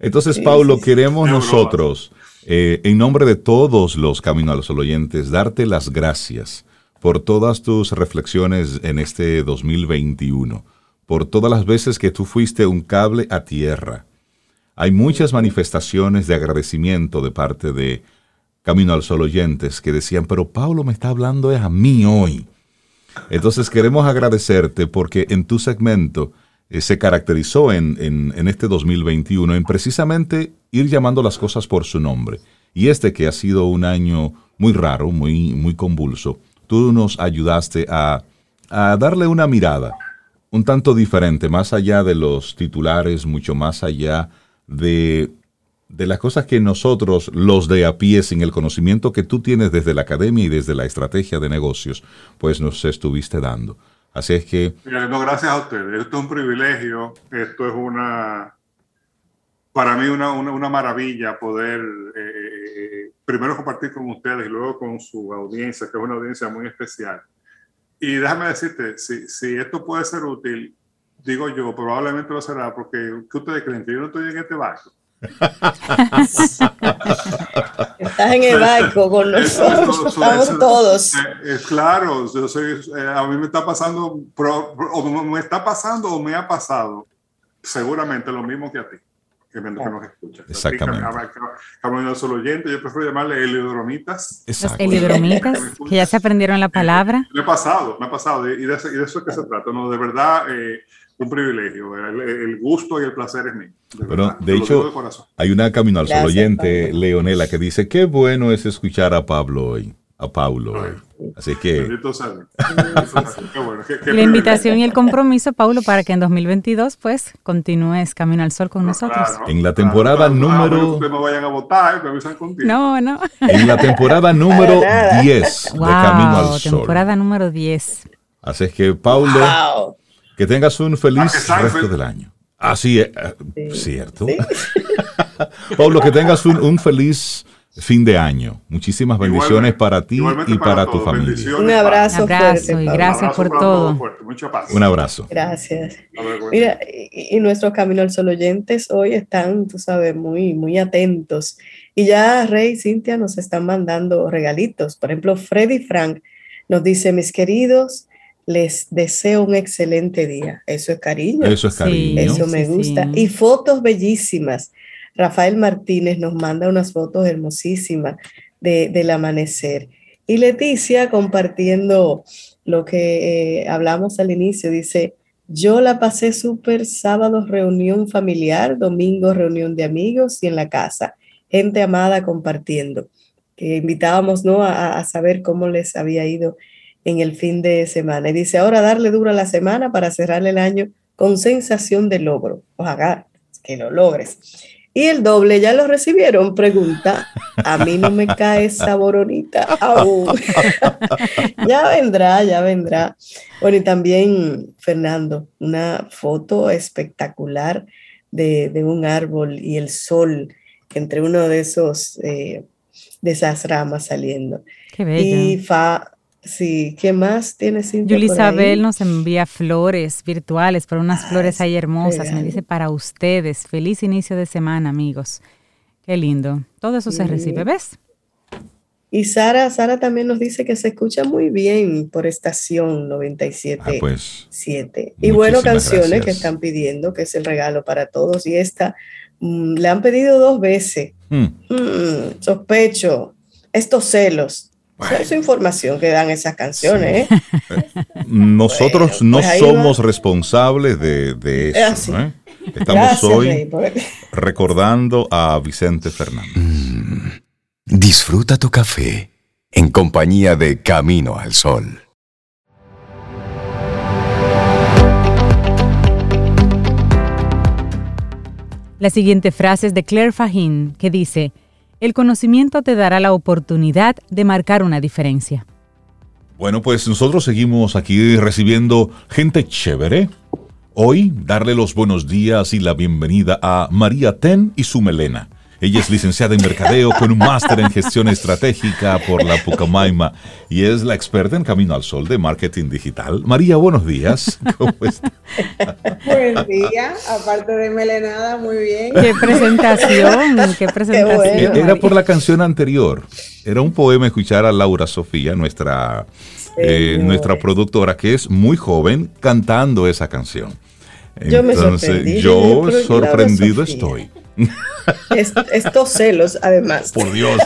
Entonces, Paulo, queremos nosotros eh, en nombre de todos los Caminos a los oyentes, darte las gracias por todas tus reflexiones en este 2021, por todas las veces que tú fuiste un cable a tierra. Hay muchas manifestaciones de agradecimiento de parte de Camino al Sol oyentes que decían, pero Pablo me está hablando a mí hoy. Entonces queremos agradecerte porque en tu segmento eh, se caracterizó en, en, este 2021 en precisamente ir llamando las cosas por su nombre. Y este que ha sido un año muy raro, muy, muy convulso, tú nos ayudaste a, a darle una mirada un tanto diferente, más allá de los titulares, mucho más allá de, de las cosas que nosotros, los de a pie, sin el conocimiento que tú tienes desde la academia y desde la estrategia de negocios, pues nos estuviste dando. Así es que... no, gracias a ustedes. Esto es un privilegio, esto es una, para mí una, una, maravilla poder eh, eh, primero compartir con ustedes y luego con su audiencia, que es una audiencia muy especial. Y déjame decirte, si, si esto puede ser útil, digo yo, probablemente lo será, porque ¿qué ustedes creen? Que yo no estoy en este barco. Estás en el barco con nosotros, estamos todos. Eh, claro, yo soy, eh, a mí me está pasando, o me está pasando o me ha pasado seguramente lo mismo que a ti, que, me, nos escucha. Exactamente. Camino solo oyente, yo prefiero llamarle heliodromitas. Los heliodromitas, que ya se aprendieron la palabra. Me ha pasado, me ha pasado, y de, eso, y de eso es que se trata, ¿no? De verdad, eh, un privilegio. El, gusto y el placer es mío. De Pero de hecho, hay una camino al sol oyente, Leonela, que dice: Qué bueno es escuchar a Pablo hoy. A Paulo hoy. Así que. la invitación y el compromiso, Paulo, para que en 2022 pues continúes Camino al Sol con nosotros. en la temporada número. no vayan a votar, No, no. En la temporada número 10 de Camino al Sol. Temporada número 10. Así es que, Paulo. Que tengas un feliz resto del año. Así es, eh, cierto. Pablo, que tengas un, feliz fin de año. Muchísimas bendiciones para ti y para, tu familia. Un abrazo, un abrazo y gracias por todo. Un abrazo. Gracias. Mira, y, nuestros Camino al Sol oyentes hoy están, tú sabes, muy, muy atentos. Y ya Rey y Cintia nos están mandando regalitos. Por ejemplo, Freddy Frank nos dice, mis queridos, les deseo un excelente día. Eso es cariño. Eso es cariño. Eso me gusta. Y fotos bellísimas. Rafael Martínez nos manda unas fotos hermosísimas del amanecer. Y Leticia compartiendo lo que eh, hablamos al inicio, dice, yo la pasé súper sábado reunión familiar, domingo reunión de amigos y en la casa, gente amada compartiendo. Que invitábamos ¿no? a, a saber cómo les había ido en el fin de semana. Y dice, ahora darle duro a la semana para cerrar el año con sensación de logro. Ojalá que lo logres. Y el doble, ¿ya lo recibieron? Pregunta. A mí no me cae esa boronita aún. ya vendrá, ya vendrá. Bueno, y también, Fernando, una foto espectacular de, un árbol y el sol entre uno de esos, eh, de esas ramas saliendo. Qué bello. Y Fa, Sí, ¿qué más tienes? Isabel nos envía flores virtuales, pero unas flores ahí hermosas. Me dice para ustedes, feliz inicio de semana, amigos. Qué lindo. Todo eso se recibe, ¿ves? Y Sara, Sara también nos dice que se escucha muy bien por estación 97.7. Ah, pues, y bueno, canciones que están pidiendo, que es el regalo para todos. Y esta mm, le han pedido dos veces. Hmm. Mm, sospecho. Estos celos. Esa es información que dan esas canciones. ¿eh? Nosotros no pues somos responsables de, eso. ¿eh? Estamos hoy recordando a Vicente Fernández. Mm. disfruta tu café en compañía de Camino al Sol. La siguiente frase es de Claire Fahin, que dice, el conocimiento te dará la oportunidad de marcar una diferencia. Bueno, pues nosotros seguimos aquí recibiendo gente chévere. Hoy darle los buenos días y la bienvenida a María Ten y su melena. Ella es licenciada en mercadeo con un máster en gestión estratégica por la Pucamaima y es la experta en Camino al Sol de marketing digital. María, buenos días. ¿Cómo estás? Buen día, aparte de melenada, muy bien. Qué presentación, qué presentación. Era por la canción anterior. Era un poema escuchar a Laura Sofía, nuestra, eh, nuestra productora, que es muy joven, cantando esa canción. Entonces, yo, yo sorprendido estoy. estos celos, además. Por Dios.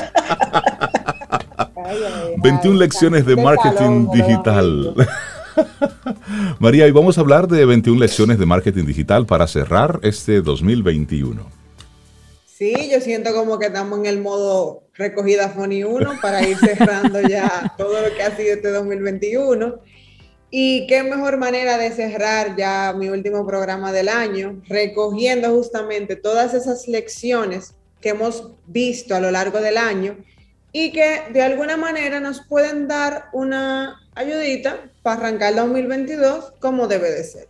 21 lecciones de marketing digital. María, y vamos a hablar de 21 lecciones de marketing digital para cerrar este 2021. Sí, yo siento como que estamos en el modo recogida Fony 1 para ir cerrando ya todo lo que ha sido este 2021. Y qué mejor manera de cerrar ya mi último programa del año, recogiendo justamente todas esas lecciones que hemos visto a lo largo del año y que de alguna manera nos pueden dar una ayudita para arrancar el 2022 como debe de ser.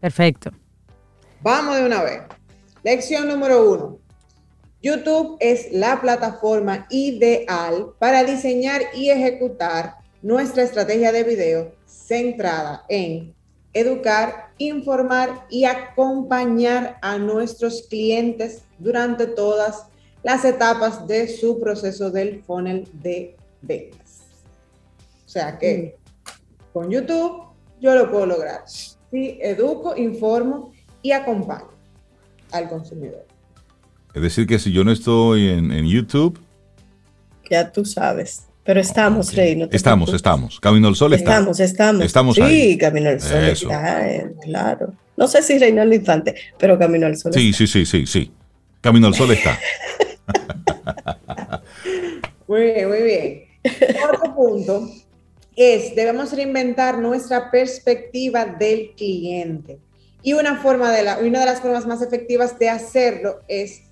Perfecto. Vamos de una vez. Lección número uno. YouTube es la plataforma ideal para diseñar y ejecutar nuestra estrategia de video centrada en educar, informar y acompañar a nuestros clientes durante todas las etapas de su proceso del funnel de ventas. O sea que con YouTube yo lo puedo lograr. Sí, educo, informo y acompaño al consumidor. Es decir, que si yo no estoy en, en YouTube... Ya tú sabes. Pero estamos, Rey. No estamos, estamos. Camino al Sol está. Estamos, estamos. Estamos sí, Camino al Sol está, eh, claro. No sé si Reinaldo Infante, pero Camino al Sol sí, está. Sí, sí, sí, sí. Camino al Sol está. muy bien, muy bien. Otro punto es, debemos reinventar nuestra perspectiva del cliente. Y una, forma de la, una de las formas más efectivas de hacerlo es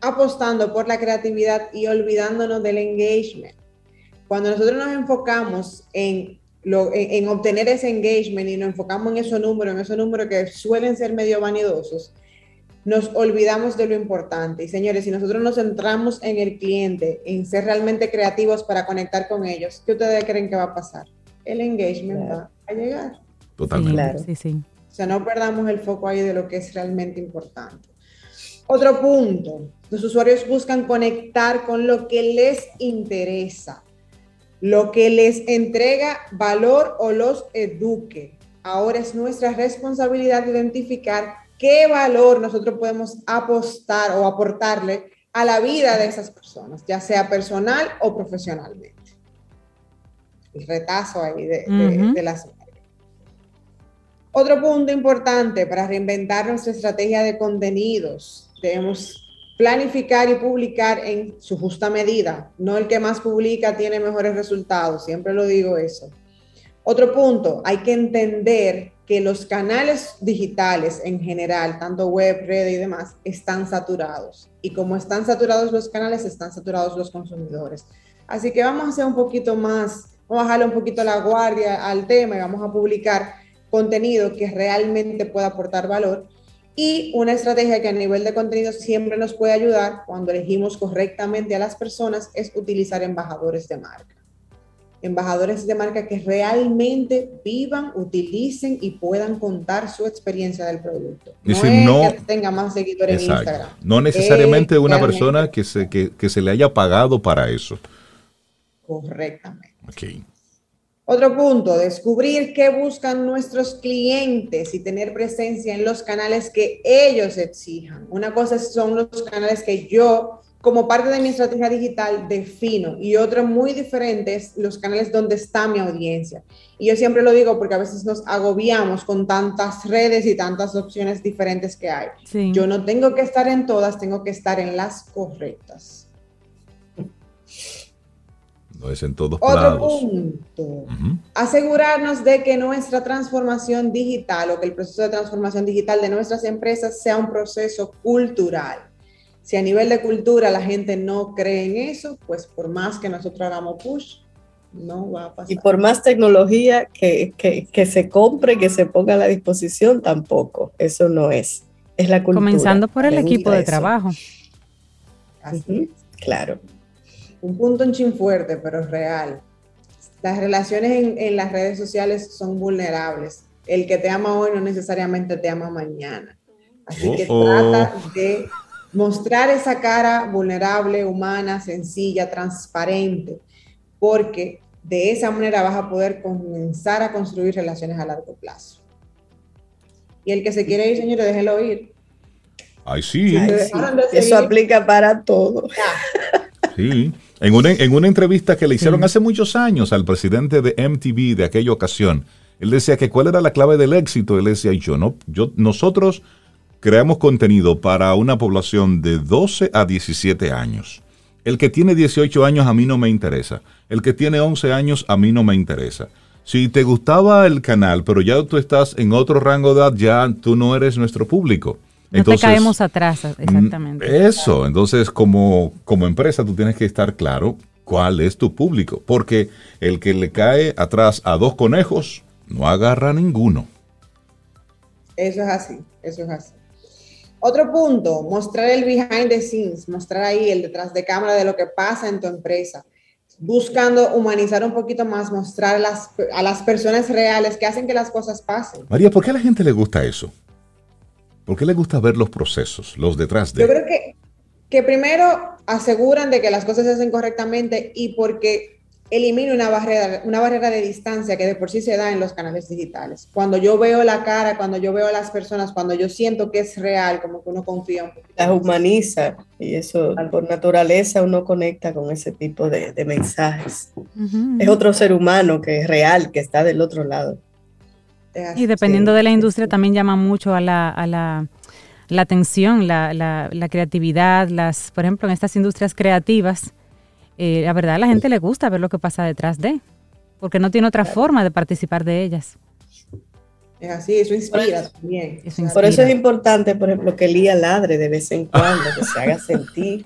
apostando por la creatividad y olvidándonos del engagement. Cuando nosotros nos enfocamos en, en, obtener ese engagement y nos enfocamos en esos números, en esos números que suelen ser medio vanidosos, nos olvidamos de lo importante. Y señores, si nosotros nos centramos en el cliente, en ser realmente creativos para conectar con ellos, ¿qué ustedes creen que va a pasar? El engagement va a llegar. Totalmente. Claro. Sí, sí. O sea, no perdamos el foco ahí de lo que es realmente importante. Otro punto, los usuarios buscan conectar con lo que les interesa lo que les entrega valor o los eduque. Ahora es nuestra responsabilidad identificar qué valor nosotros podemos apostar o aportarle a la vida de esas personas, ya sea personal o profesionalmente. El retazo ahí de, de, la Otro punto importante para reinventar nuestra estrategia de contenidos, debemos planificar y publicar en su justa medida. No el que más publica tiene mejores resultados, siempre lo digo eso. Otro punto, hay que entender que los canales digitales en general, tanto web, red y demás, están saturados. Y como están saturados los canales, están saturados los consumidores. Así que vamos a hacer un poquito más, vamos a bajarle un poquito la guardia al tema y vamos a publicar contenido que realmente pueda aportar valor y una estrategia que a nivel de contenido siempre nos puede ayudar cuando elegimos correctamente a las personas es utilizar embajadores de marca. embajadores de marca que realmente vivan, utilicen y puedan contar su experiencia del producto. No, es que tenga más seguidores en Instagram. No necesariamente una persona que se, que, se le haya pagado para eso. Correctamente. Otro punto, descubrir qué buscan nuestros clientes y tener presencia en los canales que ellos exijan. Una cosa son los canales que yo como parte de mi estrategia digital defino y otro muy diferente es los canales donde está mi audiencia. Y yo siempre lo digo porque a veces nos agobiamos con tantas redes y tantas opciones diferentes que hay. Yo no tengo que estar en todas, tengo que estar en las correctas. No es en todos Otro punto. Asegurarnos de que nuestra transformación digital o que el proceso de transformación digital de nuestras empresas sea un proceso cultural si a nivel de cultura la gente no cree en eso, pues por más que nosotros hagamos push, no va a pasar. Y por más tecnología que, que, se compre, que se ponga a la disposición, tampoco. Eso no es. Es la cultura. Comenzando por el equipo de trabajo. Así Claro. Un punto en chin fuerte, pero real. Las relaciones en, en las redes sociales son vulnerables. El que te ama hoy no necesariamente te ama mañana. Así que trata de mostrar esa cara vulnerable, humana, sencilla, transparente, porque de esa manera vas a poder comenzar a construir relaciones a largo plazo. Y el que se quiere ir, señores, déjelo ir. Ay, sí. Eso aplica para todo. Sí. En una, en una entrevista que le hicieron hace muchos años al presidente de MTV de aquella ocasión, él decía que cuál era la clave del éxito. Él decía, yo no, yo, nosotros creamos contenido para una población de 12 a 17 años. El que tiene 18 años a mí no me interesa. El que tiene 11 años a mí no me interesa. Si te gustaba el canal, pero ya tú estás en otro rango de edad, ya tú no eres nuestro público. No te caemos atrás, exactamente. Eso, entonces como, como empresa tú tienes que estar claro cuál es tu público, porque el que le cae atrás a dos conejos no agarra ninguno. Eso es así, eso es así. Otro punto, mostrar el behind the scenes, mostrar ahí el detrás de cámara de lo que pasa en tu empresa, buscando humanizar un poquito más, mostrar a las personas reales que hacen que las cosas pasen. María, ¿por qué a la gente le gusta eso? ¿Por qué le gusta ver los procesos, los detrás de? Yo creo que, que primero aseguran de que las cosas se hacen correctamente y porque elimina una barrera, una barrera de distancia que de por sí se da en los canales digitales. Cuando yo veo la cara, cuando yo veo a las personas, cuando yo siento que es real, como que uno confía un poquito. Las humaniza y eso por naturaleza uno conecta con ese tipo de, mensajes. Es otro ser humano que es real, que está del otro lado. Y dependiendo de la industria también llama mucho a la, a la, la atención, la, la, la creatividad, las, por ejemplo, en estas industrias creativas eh, la verdad a la gente le gusta ver lo que pasa detrás de, porque no tiene otra forma de participar de ellas. Es así, eso inspira también. Por eso es importante, por ejemplo, que Lía ladre de vez en cuando, que se haga sentir,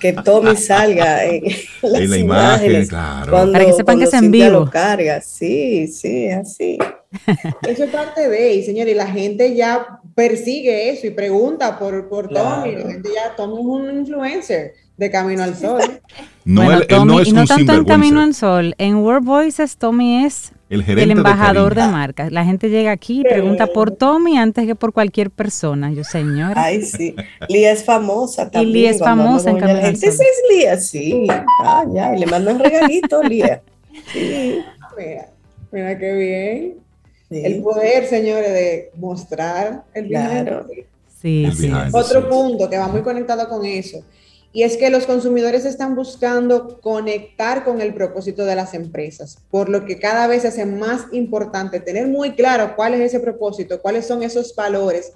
que Tommy salga en, la imagen, claro. Para que sepan que es en vivo. Lo carga. Sí, sí, así. Eso es parte de, y señor, y la gente ya persigue eso y pregunta por, por Tommy. La gente ya, Tommy es un influencer de Camino al Sol. No, bueno, no es y no tanto en Camino al Sol. En World Voices, Tommy es el, embajador de, marcas. La gente llega aquí y pregunta por Tommy antes que por cualquier persona. Yo, señora. Ay, sí. Lía es famosa también. Y Lía es famosa en Camino al Sol. es Lía, sí. Ah, ya. Y le mandan regalito, Lía. Sí. Mira, mira qué bien. El poder, señores, de mostrar el claro. Sí, sí. Otro punto que va muy conectado con eso y es que los consumidores están buscando conectar con el propósito de las empresas, por lo que cada vez es más importante tener muy claro cuál es ese propósito, cuáles son esos valores,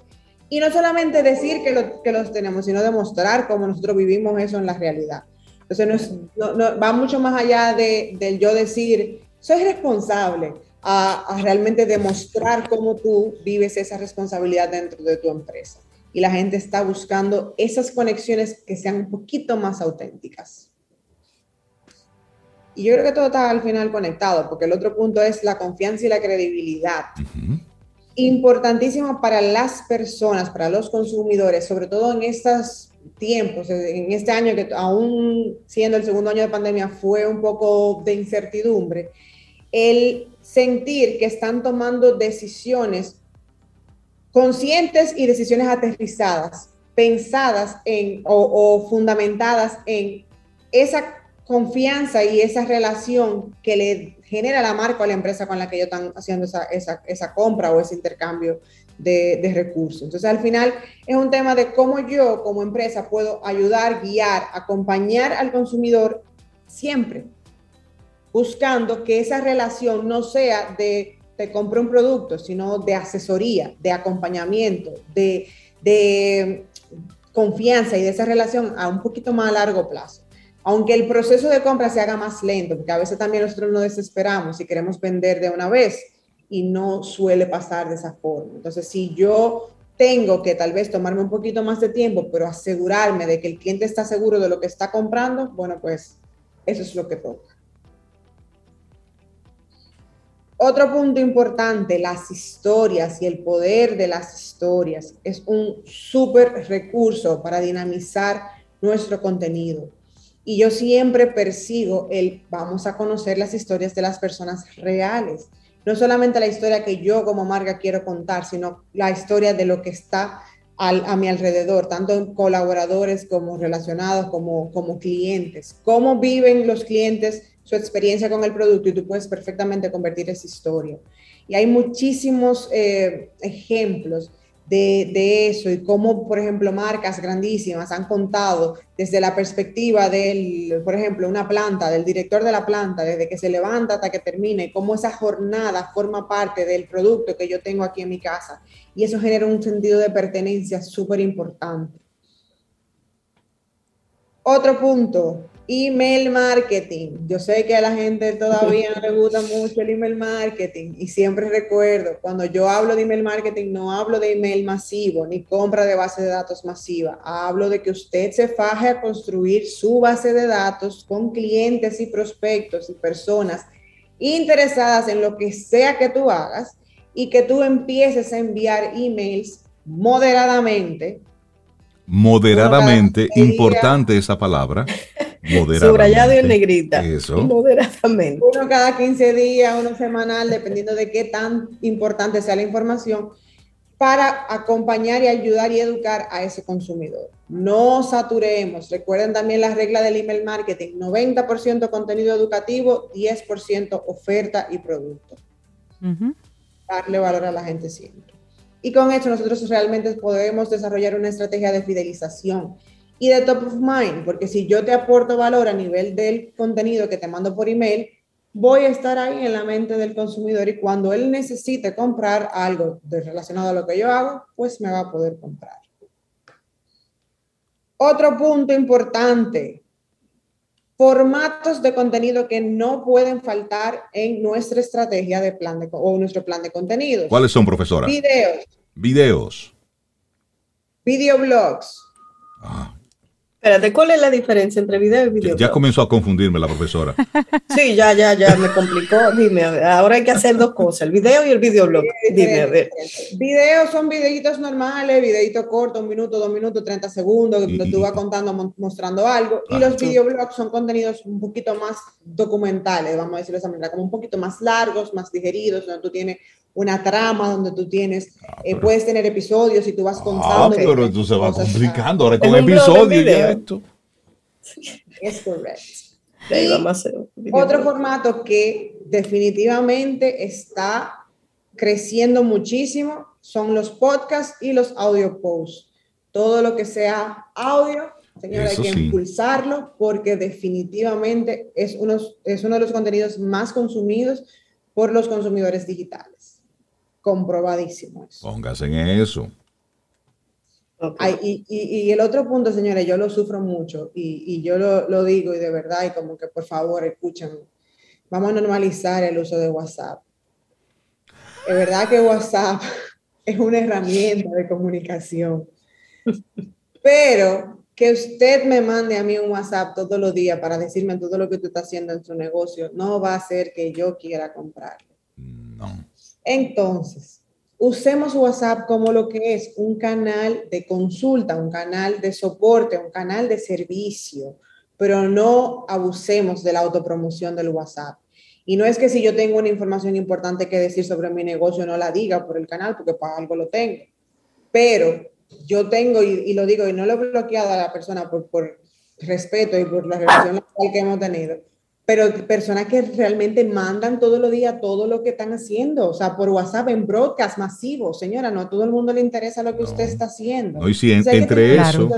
y no solamente decir que, los tenemos, sino demostrar cómo nosotros vivimos eso en la realidad. Entonces, no, va mucho más allá de, del yo decir, soy responsable, a realmente demostrar cómo tú vives esa responsabilidad dentro de tu empresa y la gente está buscando esas conexiones que sean un poquito más auténticas. Y yo creo que todo está al final conectado, porque el otro punto es la confianza y la credibilidad. Importantísimo para las personas, para los consumidores, sobre todo en estas tiempos, en este año que aún siendo el segundo año de pandemia fue un poco de incertidumbre, el sentir que están tomando decisiones conscientes y decisiones aterrizadas, pensadas en o, fundamentadas en esa confianza y esa relación que le genera la marca o la empresa con la que ellos están haciendo esa, esa, esa compra o ese intercambio de, de, recursos. Entonces, al final es un tema de cómo yo como empresa puedo ayudar, guiar, acompañar al consumidor siempre, buscando que esa relación no sea de te compro un producto, sino de asesoría, de acompañamiento, de, de confianza y de esa relación a un poquito más a largo plazo. Aunque el proceso de compra se haga más lento, porque a veces también nosotros nos desesperamos y queremos vender de una vez y no suele pasar de esa forma. Entonces, si yo tengo que tal vez tomarme un poquito más de tiempo, pero asegurarme de que el cliente está seguro de lo que está comprando, bueno, pues eso es lo que toca. Otro punto importante, las historias y el poder de las historias es un súper recurso para dinamizar nuestro contenido. Y yo siempre persigo el vamos a conocer las historias de las personas reales. No solamente la historia que yo como marca quiero contar, sino la historia de lo que está a mi alrededor, tanto en colaboradores como relacionados, como, como clientes. ¿Cómo viven los clientes? Su experiencia con el producto y tú puedes perfectamente convertir esa historia. Y hay muchísimos eh, ejemplos de, de, eso y cómo, por ejemplo, marcas grandísimas han contado desde la perspectiva del, por ejemplo, una planta, del director de la planta, desde que se levanta hasta que termine, cómo esa jornada forma parte del producto que yo tengo aquí en mi casa. Y eso genera un sentido de pertenencia súper importante. Otro punto, Email marketing. Yo sé que a la gente todavía no le gusta mucho el email marketing y siempre recuerdo, cuando yo hablo de email marketing, no hablo de email masivo ni compra de base de datos masiva. Hablo de que usted se faje a construir su base de datos con clientes y prospectos y personas interesadas en lo que sea que tú hagas y que tú empieces a enviar emails moderadamente. Moderadamente, importante esa palabra. Subrayado y en negrita. Eso. Moderadamente. Uno cada 15 días, uno semanal, dependiendo de qué tan importante sea la información, para acompañar y ayudar y educar a ese consumidor. No saturemos. Recuerden también la regla del email marketing. 90% contenido educativo, 10% oferta y producto. Darle valor a la gente siempre. Y con esto nosotros realmente podemos desarrollar una estrategia de fidelización y de top of mind, porque si yo te aporto valor a nivel del contenido que te mando por email, voy a estar ahí en la mente del consumidor y cuando él necesite comprar algo relacionado a lo que yo hago, pues me va a poder comprar. Otro punto importante, formatos de contenido que no pueden faltar en nuestra estrategia de plan de, o nuestro plan de contenido. ¿Cuáles son, profesora? Videos. Videos. Videoblogs. Ah, Espérate, ¿cuál es la diferencia entre video y video? Ya comenzó a confundirme la profesora. Sí, ya, ya, ya me complicó. Dime, ahora hay que hacer dos cosas, el video y el videoblog. Dime, a ver. Videos son videitos normales, videitos cortos, un minuto, dos minutos, 30 segundos, donde tú vas contando, mostrando algo. Y los videoblogs son contenidos un poquito más documentales, vamos a decirlo de esa manera, como un poquito más largos, más digeridos, donde tú tienes una trama donde tú tienes, ah, eh, puedes tener episodios y tú vas ah, contando. Ah, pero tú se va complicando ahora con episodios ya esto. Es correcto. otro formato que definitivamente está creciendo muchísimo son los podcasts y los audio posts. Todo lo que sea audio, señora, hay que impulsarlo porque definitivamente es uno, es uno de los contenidos más consumidos por los consumidores digitales comprobadísimo. Póngase en eso. y, el otro punto, señores, yo lo sufro mucho y, yo lo, digo y de verdad, y como que por favor escuchen, vamos a normalizar el uso de WhatsApp. Es verdad que WhatsApp es una herramienta de comunicación, pero que usted me mande a mí un WhatsApp todos los días para decirme todo lo que tú estás haciendo en su negocio no va a hacer que yo quiera comprarlo. No. Entonces, usemos WhatsApp como lo que es un canal de consulta, un canal de soporte, un canal de servicio, pero no abusemos de la autopromoción del WhatsApp. Y no es que si yo tengo una información importante que decir sobre mi negocio, no la diga por el canal, porque para algo lo tengo. Pero yo tengo, y, lo digo, y no lo he bloqueado a la persona por, por respeto y por la relación que hemos tenido, pero personas que realmente mandan todos los días todo lo que están haciendo, o sea, por WhatsApp en broadcast masivo, señora, no a todo el mundo le interesa lo que usted está haciendo. Hoy sí, entre eso,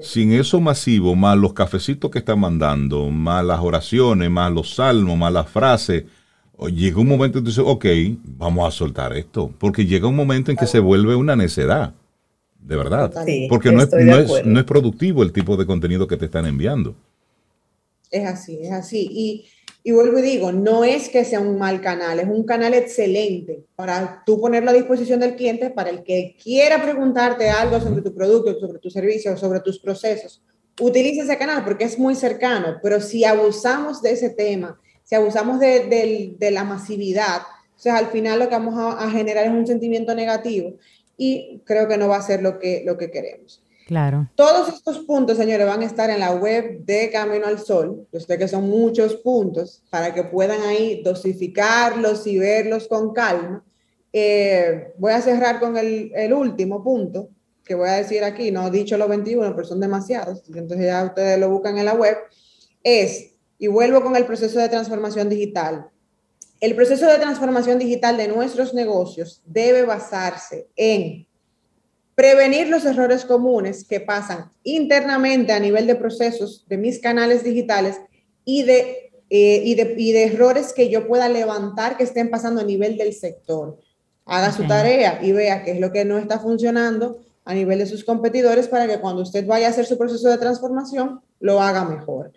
sin eso masivo, más los cafecitos que están mandando, más las oraciones, más los salmos, más las frases, llega un momento en que dice, ok, vamos a soltar esto, porque llega un momento en que se vuelve una necedad, de verdad, porque no es, no, es, no es productivo el tipo de contenido que te están enviando. Es así, es así. Y, y vuelvo y digo, no es que sea un mal canal, es un canal excelente para tú ponerlo a disposición del cliente, para el que quiera preguntarte algo sobre tu producto, sobre tu servicio, sobre tus procesos. Utiliza ese canal porque es muy cercano, pero si abusamos de ese tema, si abusamos de, de, la masividad, o al final lo que vamos a, a, generar es un sentimiento negativo y creo que no va a ser lo que, lo que queremos. Claro. Todos estos puntos, señores, van a estar en la web de Camino al Sol. Yo sé que son muchos puntos para que puedan ahí dosificarlos y verlos con calma. Eh, voy a cerrar con el, el, último punto que voy a decir aquí, no he dicho los 21, pero son demasiados, entonces ya ustedes lo buscan en la web, es, y vuelvo con el proceso de transformación digital. El proceso de transformación digital de nuestros negocios debe basarse en prevenir los errores comunes que pasan internamente a nivel de procesos de mis canales digitales y de, eh, y de, y de, errores que yo pueda levantar que estén pasando a nivel del sector. Haga su tarea y vea qué es lo que no está funcionando a nivel de sus competidores para que cuando usted vaya a hacer su proceso de transformación lo haga mejor.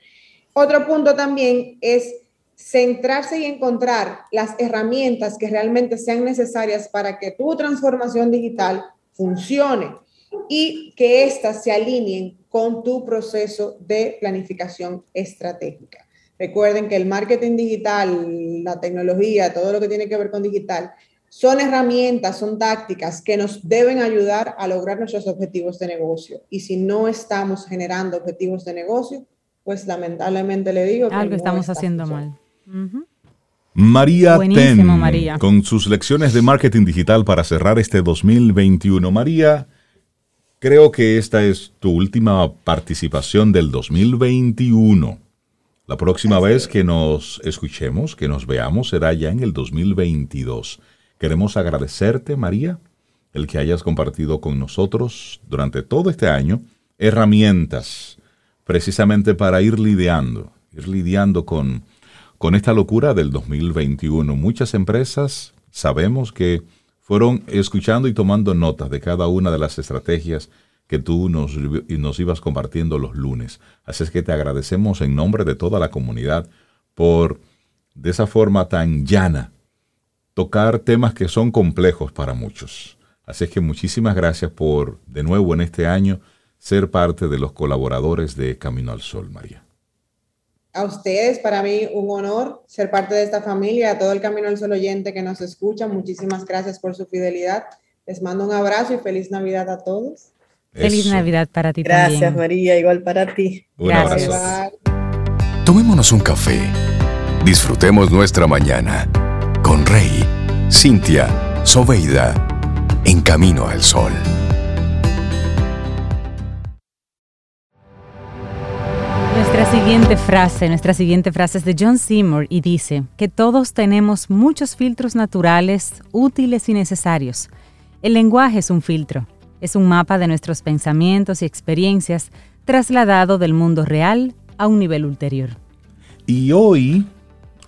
Otro punto también es centrarse y encontrar las herramientas que realmente sean necesarias para que tu transformación digital funcione y que éstas se alineen con tu proceso de planificación estratégica. Recuerden que el marketing digital, la tecnología, todo lo que tiene que ver con digital, son herramientas, son tácticas que nos deben ayudar a lograr nuestros objetivos de negocio. Y si no estamos generando objetivos de negocio, pues lamentablemente le digo que algo estamos haciendo mal. María Ten, con sus lecciones de marketing digital para cerrar este 2021. María, creo que esta es tu última participación del 2021. La próxima vez que nos escuchemos, que nos veamos, será ya en el 2022. Queremos agradecerte, María, el que hayas compartido con nosotros durante todo este año herramientas precisamente para ir lidiando, ir lidiando con con esta locura del 2021. Muchas empresas sabemos que fueron escuchando y tomando notas de cada una de las estrategias que tú nos, ibas compartiendo los lunes. Así es que te agradecemos en nombre de toda la comunidad por de esa forma tan llana tocar temas que son complejos para muchos. Así es que muchísimas gracias por, de nuevo en este año, ser parte de los colaboradores de Camino al Sol, María a ustedes, para mí un honor ser parte de esta familia, a todo el Camino al Sol oyente que nos escucha, muchísimas gracias por su fidelidad. Les mando un abrazo y feliz Navidad a todos. Feliz Navidad para ti gracias, Gracias, María, igual para ti. Un gracias. abrazo. Tomémonos un café. Disfrutemos nuestra mañana con Rey, Cintia, Soveida, en Camino al Sol. Nuestra siguiente frase, nuestra siguiente frase es de John Seymour y dice que todos tenemos muchos filtros naturales, útiles y necesarios. El lenguaje es un filtro, es un mapa de nuestros pensamientos y experiencias trasladado del mundo real a un nivel ulterior. Y hoy,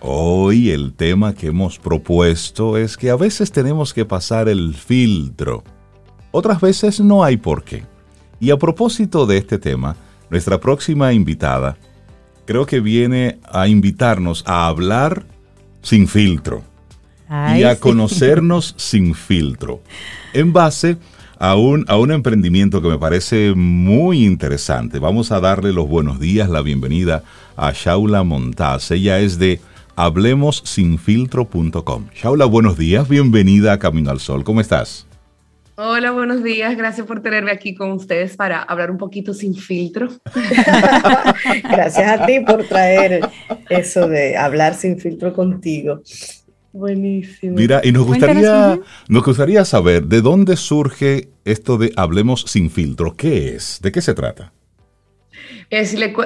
hoy el tema que hemos propuesto es que a veces tenemos que pasar el filtro, otras veces no hay por qué. Y a propósito de este tema, nuestra próxima invitada creo que viene a invitarnos a hablar sin filtro y a conocernos sin filtro en base a un, a un emprendimiento que me parece muy interesante. Vamos a darle los buenos días, la bienvenida a Shaula Montaz. Ella es de hablemossinfiltro.com. Shaula, buenos días, bienvenida a Camino al Sol. ¿Cómo estás? Hola, buenos días. Gracias por tenerme aquí con ustedes para hablar un poquito sin filtro. Gracias a ti por traer eso de hablar sin filtro contigo. Buenísimo. Mira, y nos gustaría, nos gustaría saber de dónde surge esto de Hablemos sin filtro. ¿Qué es? ¿De qué se trata?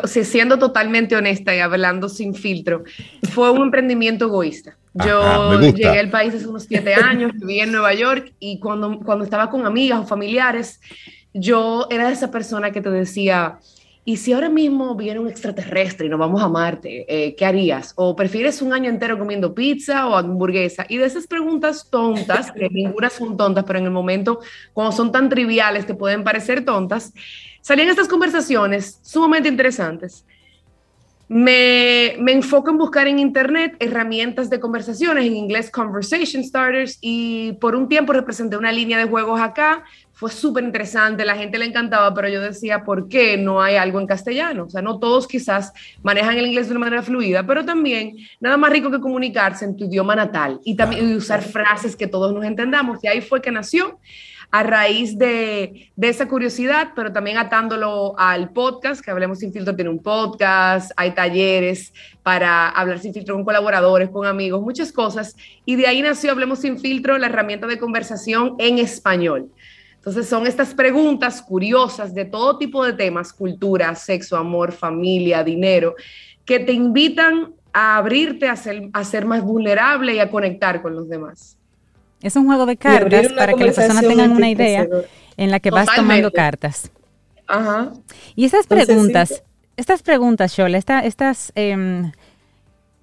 Siendo totalmente honesta y hablando sin filtro, fue un emprendimiento egoísta. Yo llegué al país hace unos siete años, viví en Nueva York y cuando, cuando estaba con amigas o familiares, yo era esa persona que te decía, ¿y si ahora mismo viene un extraterrestre y nos vamos a Marte, eh, qué harías? ¿O prefieres un año entero comiendo pizza o hamburguesa? Y de esas preguntas tontas, que ninguna son tontas, pero en el momento, cuando son tan triviales, te pueden parecer tontas, salían estas conversaciones sumamente interesantes. Me, me, enfoco en buscar en Internet herramientas de conversaciones, en inglés Conversation Starters, y por un tiempo representé una línea de juegos acá. Fue súper interesante, la gente le encantaba, pero yo decía, ¿por qué no hay algo en castellano? O sea, no todos quizás manejan el inglés de una manera fluida, pero también nada más rico que comunicarse en tu idioma natal y también usar frases que todos nos entendamos. Y ahí fue que nació a raíz de, esa curiosidad, pero también atándolo al podcast, que Hablemos Sin Filtro tiene un podcast, hay talleres para hablar sin filtro con colaboradores, con amigos, muchas cosas. Y de ahí nació Hablemos Sin Filtro, la herramienta de conversación en español. Entonces son estas preguntas curiosas de todo tipo de temas, cultura, sexo, amor, familia, dinero, que te invitan a abrirte a ser, más vulnerable y a conectar con los demás. Es un juego de cartas para que las personas tengan una idea en la que vas tomando cartas. Ajá. Y esas preguntas, estas preguntas, Shola, estas, em,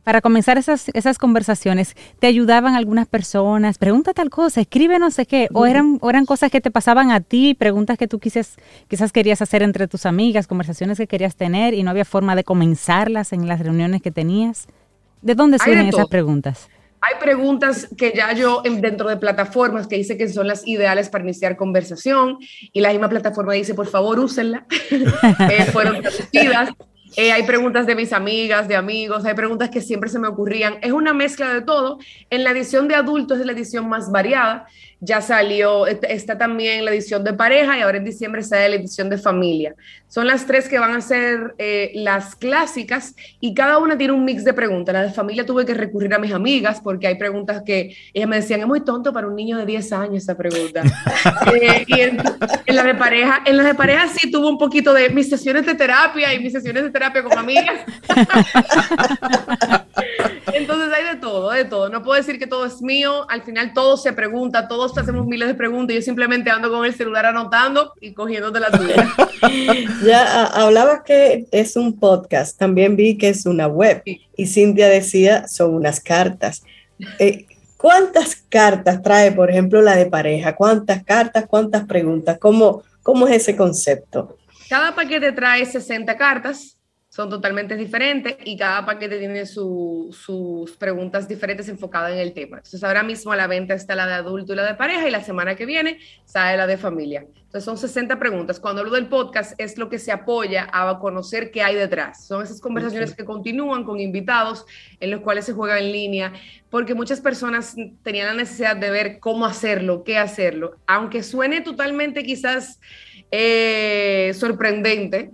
para comenzar esas, esas conversaciones, ¿te ayudaban algunas personas? Pregunta tal cosa, escribe no sé qué, o eran, eran cosas que te pasaban a ti, preguntas que tú quizás, quizás querías hacer entre tus amigas, conversaciones que querías tener y no había forma de comenzarlas en las reuniones que tenías. ¿De dónde surgen esas preguntas? Hay preguntas que ya yo dentro de plataformas que dice que son las ideales para iniciar conversación y la misma plataforma dice, por favor, úsenla. eh, fueron traducidas. Eh, hay preguntas de mis amigas, de amigos, hay preguntas que siempre se me ocurrían. Es una mezcla de todo. En la edición de adultos es la edición más variada ya salió, está también la edición de pareja y ahora en diciembre sale la edición de familia. Son las tres que van a ser eh, las clásicas y cada una tiene un mix de preguntas. La de familia tuve que recurrir a mis amigas porque hay preguntas que ellas me decían, es muy tonto para un niño de 10 años esa pregunta. Eh, y en, la de pareja, en la de pareja sí tuvo un poquito de mis sesiones de terapia y mis sesiones de terapia con amigas. Entonces hay de todo, de todo. No puedo decir que todo es mío. Al final todo se pregunta, todos hacemos miles de preguntas. Yo simplemente ando con el celular anotando y cogiendo de la tuya. ya hablabas que es un podcast. También vi que es una web. Y Cintia decía, son unas cartas. Eh, ¿Cuántas cartas trae, por ejemplo, la de pareja? ¿Cuántas cartas? ¿Cuántas preguntas? ¿Cómo, cómo es ese concepto? Cada paquete trae 60 cartas son totalmente diferentes y cada paquete tiene sus preguntas diferentes enfocadas en el tema. Entonces ahora mismo a la venta está la de adulto y la de pareja y la semana que viene sale la de familia. Entonces son 60 preguntas. Cuando hablo del podcast es lo que se apoya a conocer qué hay detrás. Son esas conversaciones que continúan con invitados en los cuales se juega en línea, porque muchas personas tenían la necesidad de ver cómo hacerlo, qué hacerlo. Aunque suene totalmente quizás eh, sorprendente,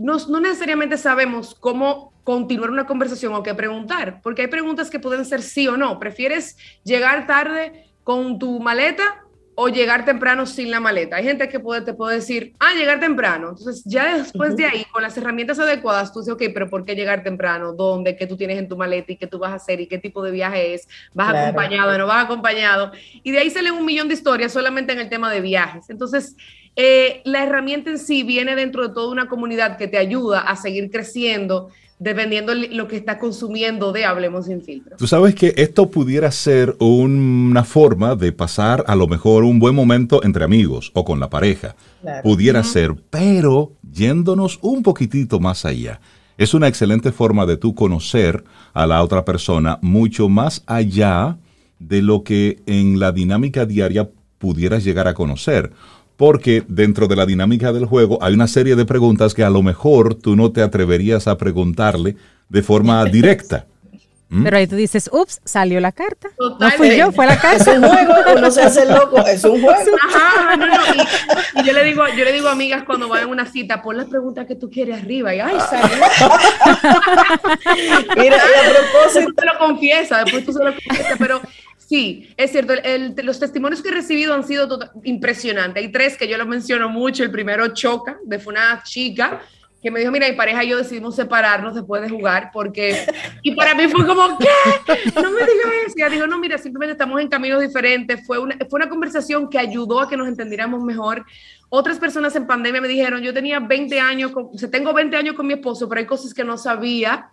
no, necesariamente sabemos cómo continuar una conversación o qué preguntar, porque hay preguntas que pueden ser sí o no. ¿Prefieres llegar tarde con tu maleta o llegar temprano sin la maleta? Hay gente que puede, te puede decir, ah, llegar temprano. Entonces, ya después de ahí, con las herramientas adecuadas, tú dices, ok, pero ¿por qué llegar temprano? ¿Dónde? ¿Qué tú tienes en tu maleta y qué tú vas a hacer y qué tipo de viaje es? ¿Vas acompañado o no vas acompañado? Y de ahí salen un millón de historias solamente en el tema de viajes. Entonces, eh, la herramienta en sí viene dentro de toda una comunidad que te ayuda a seguir creciendo dependiendo lo que está consumiendo de Hablemos sin filtro. Tú sabes que esto pudiera ser una forma de pasar a lo mejor un buen momento entre amigos o con la pareja. Pudiera ser, pero yéndonos un poquitito más allá. Es una excelente forma de tú conocer a la otra persona mucho más allá de lo que en la dinámica diaria pudieras llegar a conocer porque dentro de la dinámica del juego hay una serie de preguntas que a lo mejor tú no te atreverías a preguntarle de forma directa. ¿Mm? Pero ahí tú dices, ups, salió la carta. No fui yo, fue la carta. Es un juego, uno se hace loco, es un juego. Ajá, no, no. Y, yo le digo, yo le digo a amigas cuando van a una cita, pon las preguntas que tú quieres arriba y ay, salió. Mira, y a propósito. Después te lo confiesa, después tú se lo confiesas, pero sí, es cierto, los testimonios que he recibido han sido impresionantes. Hay tres que yo los menciono mucho. El primero, Choca, de fue una chica que me dijo, mira, mi pareja y yo decidimos separarnos después de jugar, porque, y para mí fue como, ¿qué? No me digas eso. Y ella dijo, no, mira, simplemente estamos en caminos diferentes. Fue una, fue una conversación que ayudó a que nos entendiéramos mejor. Otras personas en pandemia me dijeron, yo tenía 20 años, con, o sea, tengo 20 años con mi esposo, pero hay cosas que no sabía.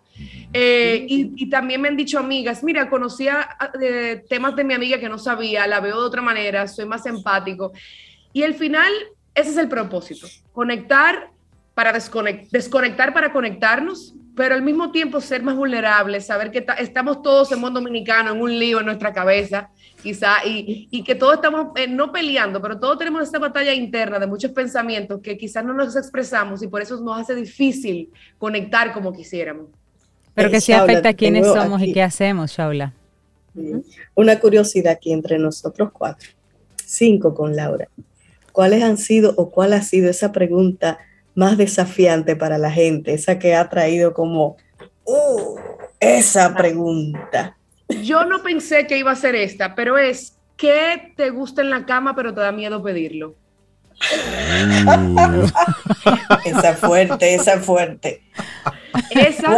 Eh, y, y, también me han dicho amigas, mira, conocía eh, temas de mi amiga que no sabía, la veo de otra manera, soy más empático. Y al final, ese es el propósito, conectar para desconectar para conectarnos, pero al mismo tiempo ser más vulnerables, saber que estamos todos en mundo dominicano, en un lío en nuestra cabeza, quizá, y, y que todos estamos eh, no peleando, pero todos tenemos esta batalla interna de muchos pensamientos que quizás no nos expresamos y por eso nos hace difícil conectar como quisiéramos. Pero que sí afecta a quiénes somos y qué hacemos, Shaula. Una curiosidad aquí entre nosotros cuatro, cinco con Laura. ¿Cuáles han sido o cuál ha sido esa pregunta más desafiante para la gente, esa que ha traído como, uh, esa pregunta. Yo no pensé que iba a ser esta, pero es, ¿qué te gusta en la cama pero te da miedo pedirlo? esa fuerte, esa fuerte. Esa,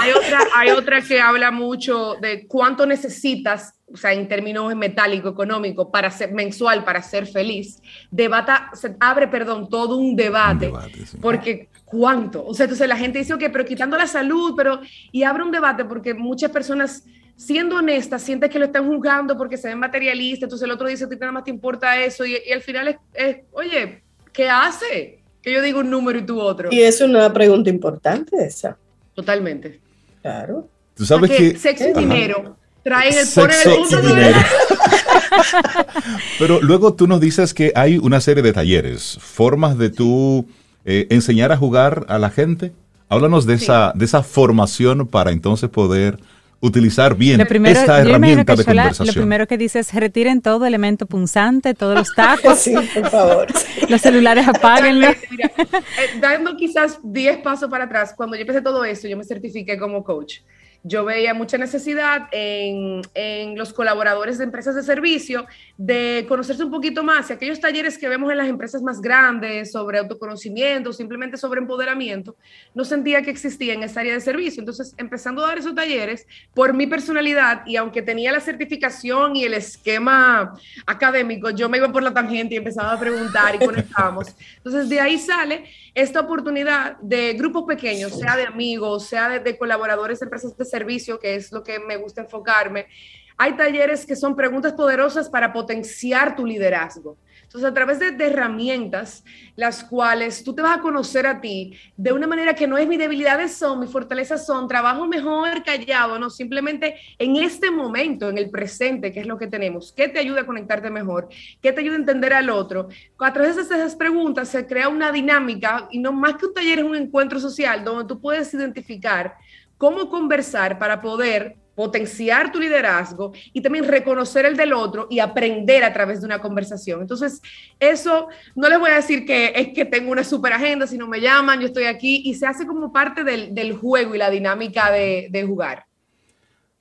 hay, otra, hay otra que habla mucho de cuánto necesitas, o sea, en términos metálico, económico, para ser mensual, para ser feliz. Debata, se abre, perdón, todo un debate. Porque cuánto. O sea, entonces la gente dice, ok, pero quitando la salud, pero. Y abre un debate porque muchas personas siendo honestas, sientes que lo están juzgando porque se ven materialistas, entonces el otro dice, a ti nada más te importa eso, y, al final es, es, oye, ¿qué hace? Que yo digo un número y tú otro. Y es una pregunta importante esa. Totalmente. Claro. Tú sabes que, sexo y dinero traen el poner el mundo de Pero luego tú nos dices que hay una serie de talleres, formas de tú eh, enseñar a jugar a la gente. Háblanos de, esa, de esa formación para entonces poder utilizar bien esta herramienta de conversación. Lo primero que dices es retiren todo elemento punzante, todos los tacos. sí, por favor. los celulares apáguenlo. Eh, dando quizás 10 pasos para atrás, cuando yo empecé todo esto, yo me certifiqué como coach yo veía mucha necesidad en, los colaboradores de empresas de servicio de conocerse un poquito más y aquellos talleres que vemos en las empresas más grandes sobre autoconocimiento, simplemente sobre empoderamiento, no sentía que existía en esa área de servicio. Entonces, empezando a dar esos talleres por mi personalidad y aunque tenía la certificación y el esquema académico, yo me iba por la tangente y empezaba a preguntar y conectamos. Entonces, de ahí sale esta oportunidad de grupos pequeños, sea de amigos, sea de, colaboradores de empresas de servicio, que es lo que me gusta enfocarme. Hay talleres que son preguntas poderosas para potenciar tu liderazgo. Entonces, a través de, herramientas, las cuales tú te vas a conocer a ti de una manera que no es mi debilidades son, mis fortalezas son, trabajo mejor callado, no, simplemente en este momento, en el presente, que es lo que tenemos, ¿qué te ayuda a conectarte mejor? ¿Qué te ayuda a entender al otro? A través de esas preguntas se crea una dinámica y no más que un taller es un encuentro social donde tú puedes identificar cómo conversar para poder potenciar tu liderazgo y también reconocer el del otro y aprender a través de una conversación. Entonces, eso no les voy a decir que es que tengo una super agenda, sino me llaman, yo estoy aquí y se hace como parte del, juego y la dinámica de, jugar.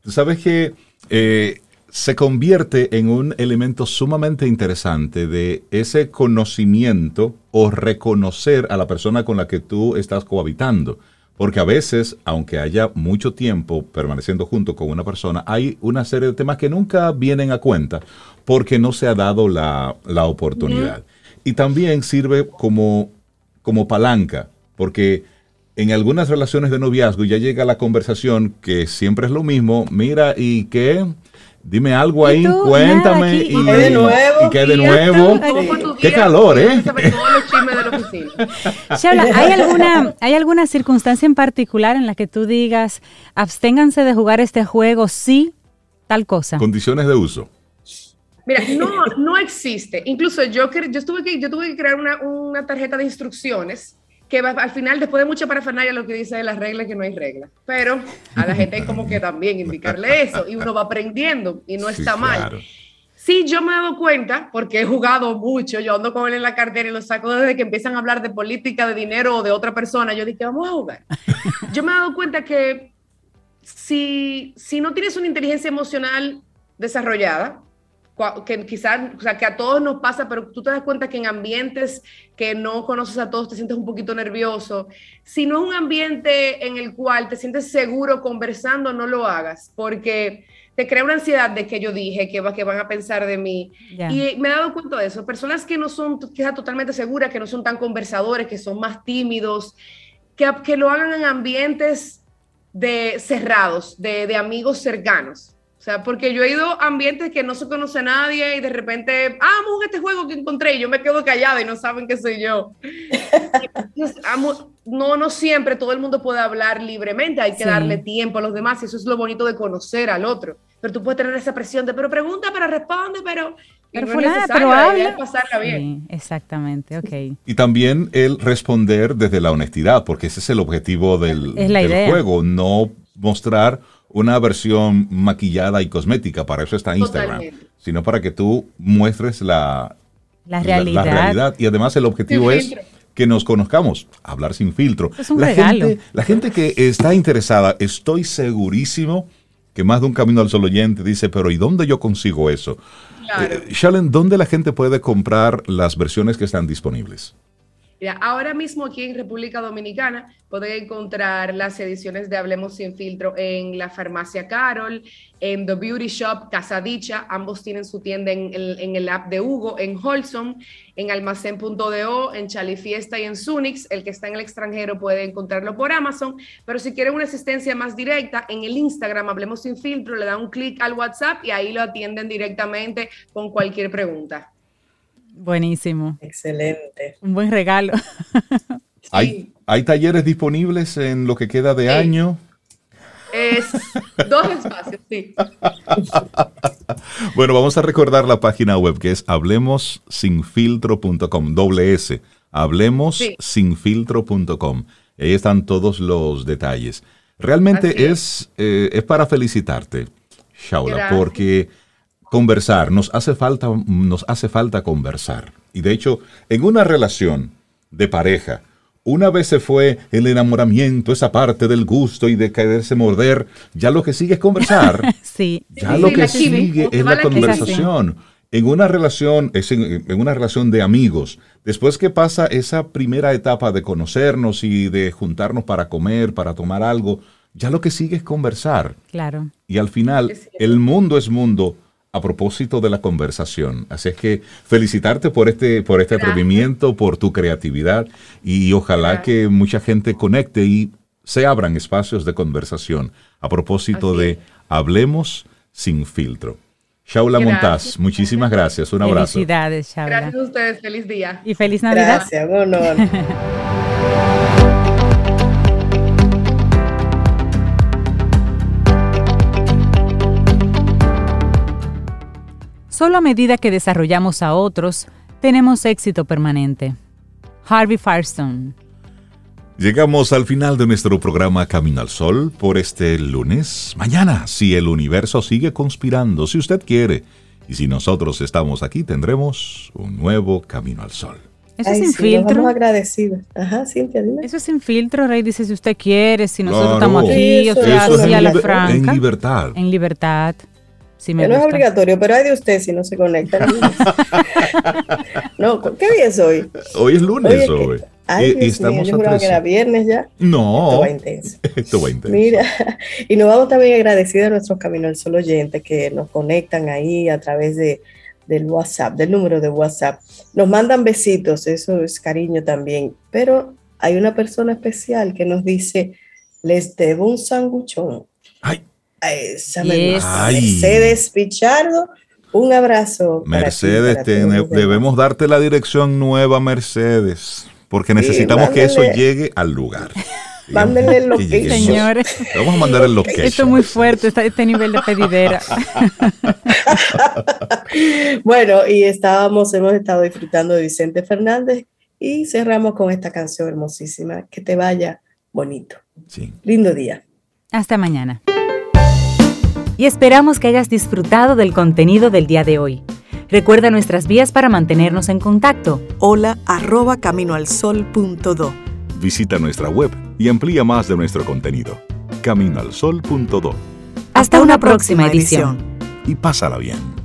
Tú sabes que eh, se convierte en un elemento sumamente interesante de ese conocimiento o reconocer a la persona con la que tú estás cohabitando. Porque a veces, aunque haya mucho tiempo permaneciendo junto con una persona, hay una serie de temas que nunca vienen a cuenta porque no se ha dado la, oportunidad. Y también sirve como, como palanca, porque en algunas relaciones de noviazgo ya llega la conversación que siempre es lo mismo, mira, ¿y qué? Dime algo ahí, cuéntame. y, qué de nuevo. Y qué de nuevo. Qué calor, ¿eh? ¿hay alguna, ¿hay alguna circunstancia en particular en la que tú digas, absténganse de jugar este juego, sí, tal cosa? Condiciones de uso. Mira, no, no existe. Incluso yo, yo, estuve que, yo tuve que crear una, una tarjeta de instrucciones que al final, después de mucha parafernalia, lo que dice de las reglas que no hay reglas. Pero a la gente hay como que también indicarle eso y uno va aprendiendo y no está mal. Sí, yo me he dado cuenta, porque he jugado mucho, yo ando con él en la cartera y lo saco desde que empiezan a hablar de política, de dinero o de otra persona. Yo dije, vamos a jugar. Yo me he dado cuenta que si, si no tienes una inteligencia emocional desarrollada, que quizás, o sea, que a todos nos pasa, pero tú te das cuenta que en ambientes que no conoces a todos te sientes un poquito nervioso. Si no es un ambiente en el cual te sientes seguro conversando, no lo hagas, porque te crea una ansiedad de que yo dije, que, va, que van a pensar de mí. Y me he dado cuenta de eso. Personas que no son quizás totalmente seguras, que no son tan conversadores, que son más tímidos, que, que lo hagan en ambientes de cerrados, de, de amigos cercanos o sea, porque yo he ido a ambientes que no se conoce a nadie y de repente, ah, vamos a este juego que encontré y yo me quedo callada y no saben que soy yo. no, no siempre todo el mundo puede hablar libremente, hay que darle tiempo a los demás y eso es lo bonito de conocer al otro. Pero tú puedes tener esa presión de, pero pregunta, pero responde, pero... Pero, no pero habla. Pasarla bien. exactamente, ok. Y también el responder desde la honestidad, porque ese es el objetivo del, del juego, no mostrar una versión maquillada y cosmética, para eso está Instagram, sino para que tú muestres la, la, realidad. Y además el objetivo es que nos conozcamos, hablar sin filtro. Es un la, regalo. Gente, la gente que está interesada, estoy segurísimo que más de un camino al solo oyente dice, pero ¿y dónde yo consigo eso? Claro. Eh, ¿dónde la gente puede comprar las versiones que están disponibles? Ahora mismo aquí en República Dominicana pueden encontrar las ediciones de Hablemos sin filtro en la farmacia Carol, en The Beauty Shop Casa Dicha, ambos tienen su tienda en el, app de Hugo, en Holson, en almacén.do, en Chalifiesta y en Sunix. El que está en el extranjero puede encontrarlo por Amazon, pero si quieren una asistencia más directa, en el Instagram Hablemos sin filtro, le dan un clic al WhatsApp y ahí lo atienden directamente con cualquier pregunta. Buenísimo. Excelente. Un buen regalo. ¿Hay, ¿Hay talleres disponibles en lo que queda de año? Es dos espacios, sí. bueno, vamos a recordar la página web que es hablemosinfiltro.com, doble S, hablemosinfiltro.com. Ahí están todos los detalles. Realmente es, eh, es para felicitarte, Shaula, porque conversar, nos hace falta, nos hace falta conversar. Y de hecho, en una relación de pareja, una vez se fue el enamoramiento, esa parte del gusto y de quererse morder, ya lo que sigue es conversar. sí. Ya lo que sigue es la conversación. En una relación, es en, en, una relación de amigos, después que pasa esa primera etapa de conocernos y de juntarnos para comer, para tomar algo, ya lo que sigue es conversar. Claro. Y al final, el mundo es mundo a propósito de la conversación. Así es que felicitarte por este, por este atrevimiento, por tu creatividad y ojalá que mucha gente conecte y se abran espacios de conversación a propósito de Hablemos sin filtro. Shaula Montaz, muchísimas gracias. Un abrazo. Felicidades, Shaula. Gracias a ustedes. Feliz día. Y feliz Navidad. Gracias, honor. Solo a medida que desarrollamos a otros, tenemos éxito permanente. Harvey Firestone. Llegamos al final de nuestro programa Camino al Sol por este lunes. Mañana, si el universo sigue conspirando, si usted quiere, y si nosotros estamos aquí, tendremos un nuevo Camino al Sol. Eso es sin filtro. Estamos agradecidos. Ajá, Cintia, dime. Eso es sin filtro, Rey. Dice si usted quiere, si nosotros estamos aquí, o sea, a la franca. En libertad. En libertad no es obligatorio, pero hay de usted si no se conecta. no, ¿qué día es hoy? Hoy es lunes, hoy. Ay, y, estamos mío, yo que era viernes ya. No. Esto va intenso. Esto va intenso. Mira, y nos vamos también agradecidos a nuestros Camino al Sol oyentes que nos conectan ahí a través de, del WhatsApp, del número de WhatsApp. Nos mandan besitos, eso es cariño también. Pero hay una persona especial que nos dice, les debo un sanguchón. Ay esa Mercedes Pichardo. Un abrazo. Mercedes, debemos darte la dirección nueva, Mercedes, porque necesitamos que eso llegue al lugar. Mándenle el location. Señores. Vamos a mandar el location. Esto es muy fuerte, este nivel de pedidera. bueno, y estábamos, hemos estado disfrutando de Vicente Fernández Y cerramos con esta canción hermosísima. Que te vaya bonito. Sí. Lindo día. Hasta mañana. Y esperamos que hayas disfrutado del contenido del día de hoy. Recuerda nuestras vías para mantenernos en contacto. Hola arroba caminoalsol.do. Visita nuestra web y amplía más de nuestro contenido. Caminoalsol.do. Hasta, una, próxima, edición. Y pásala bien.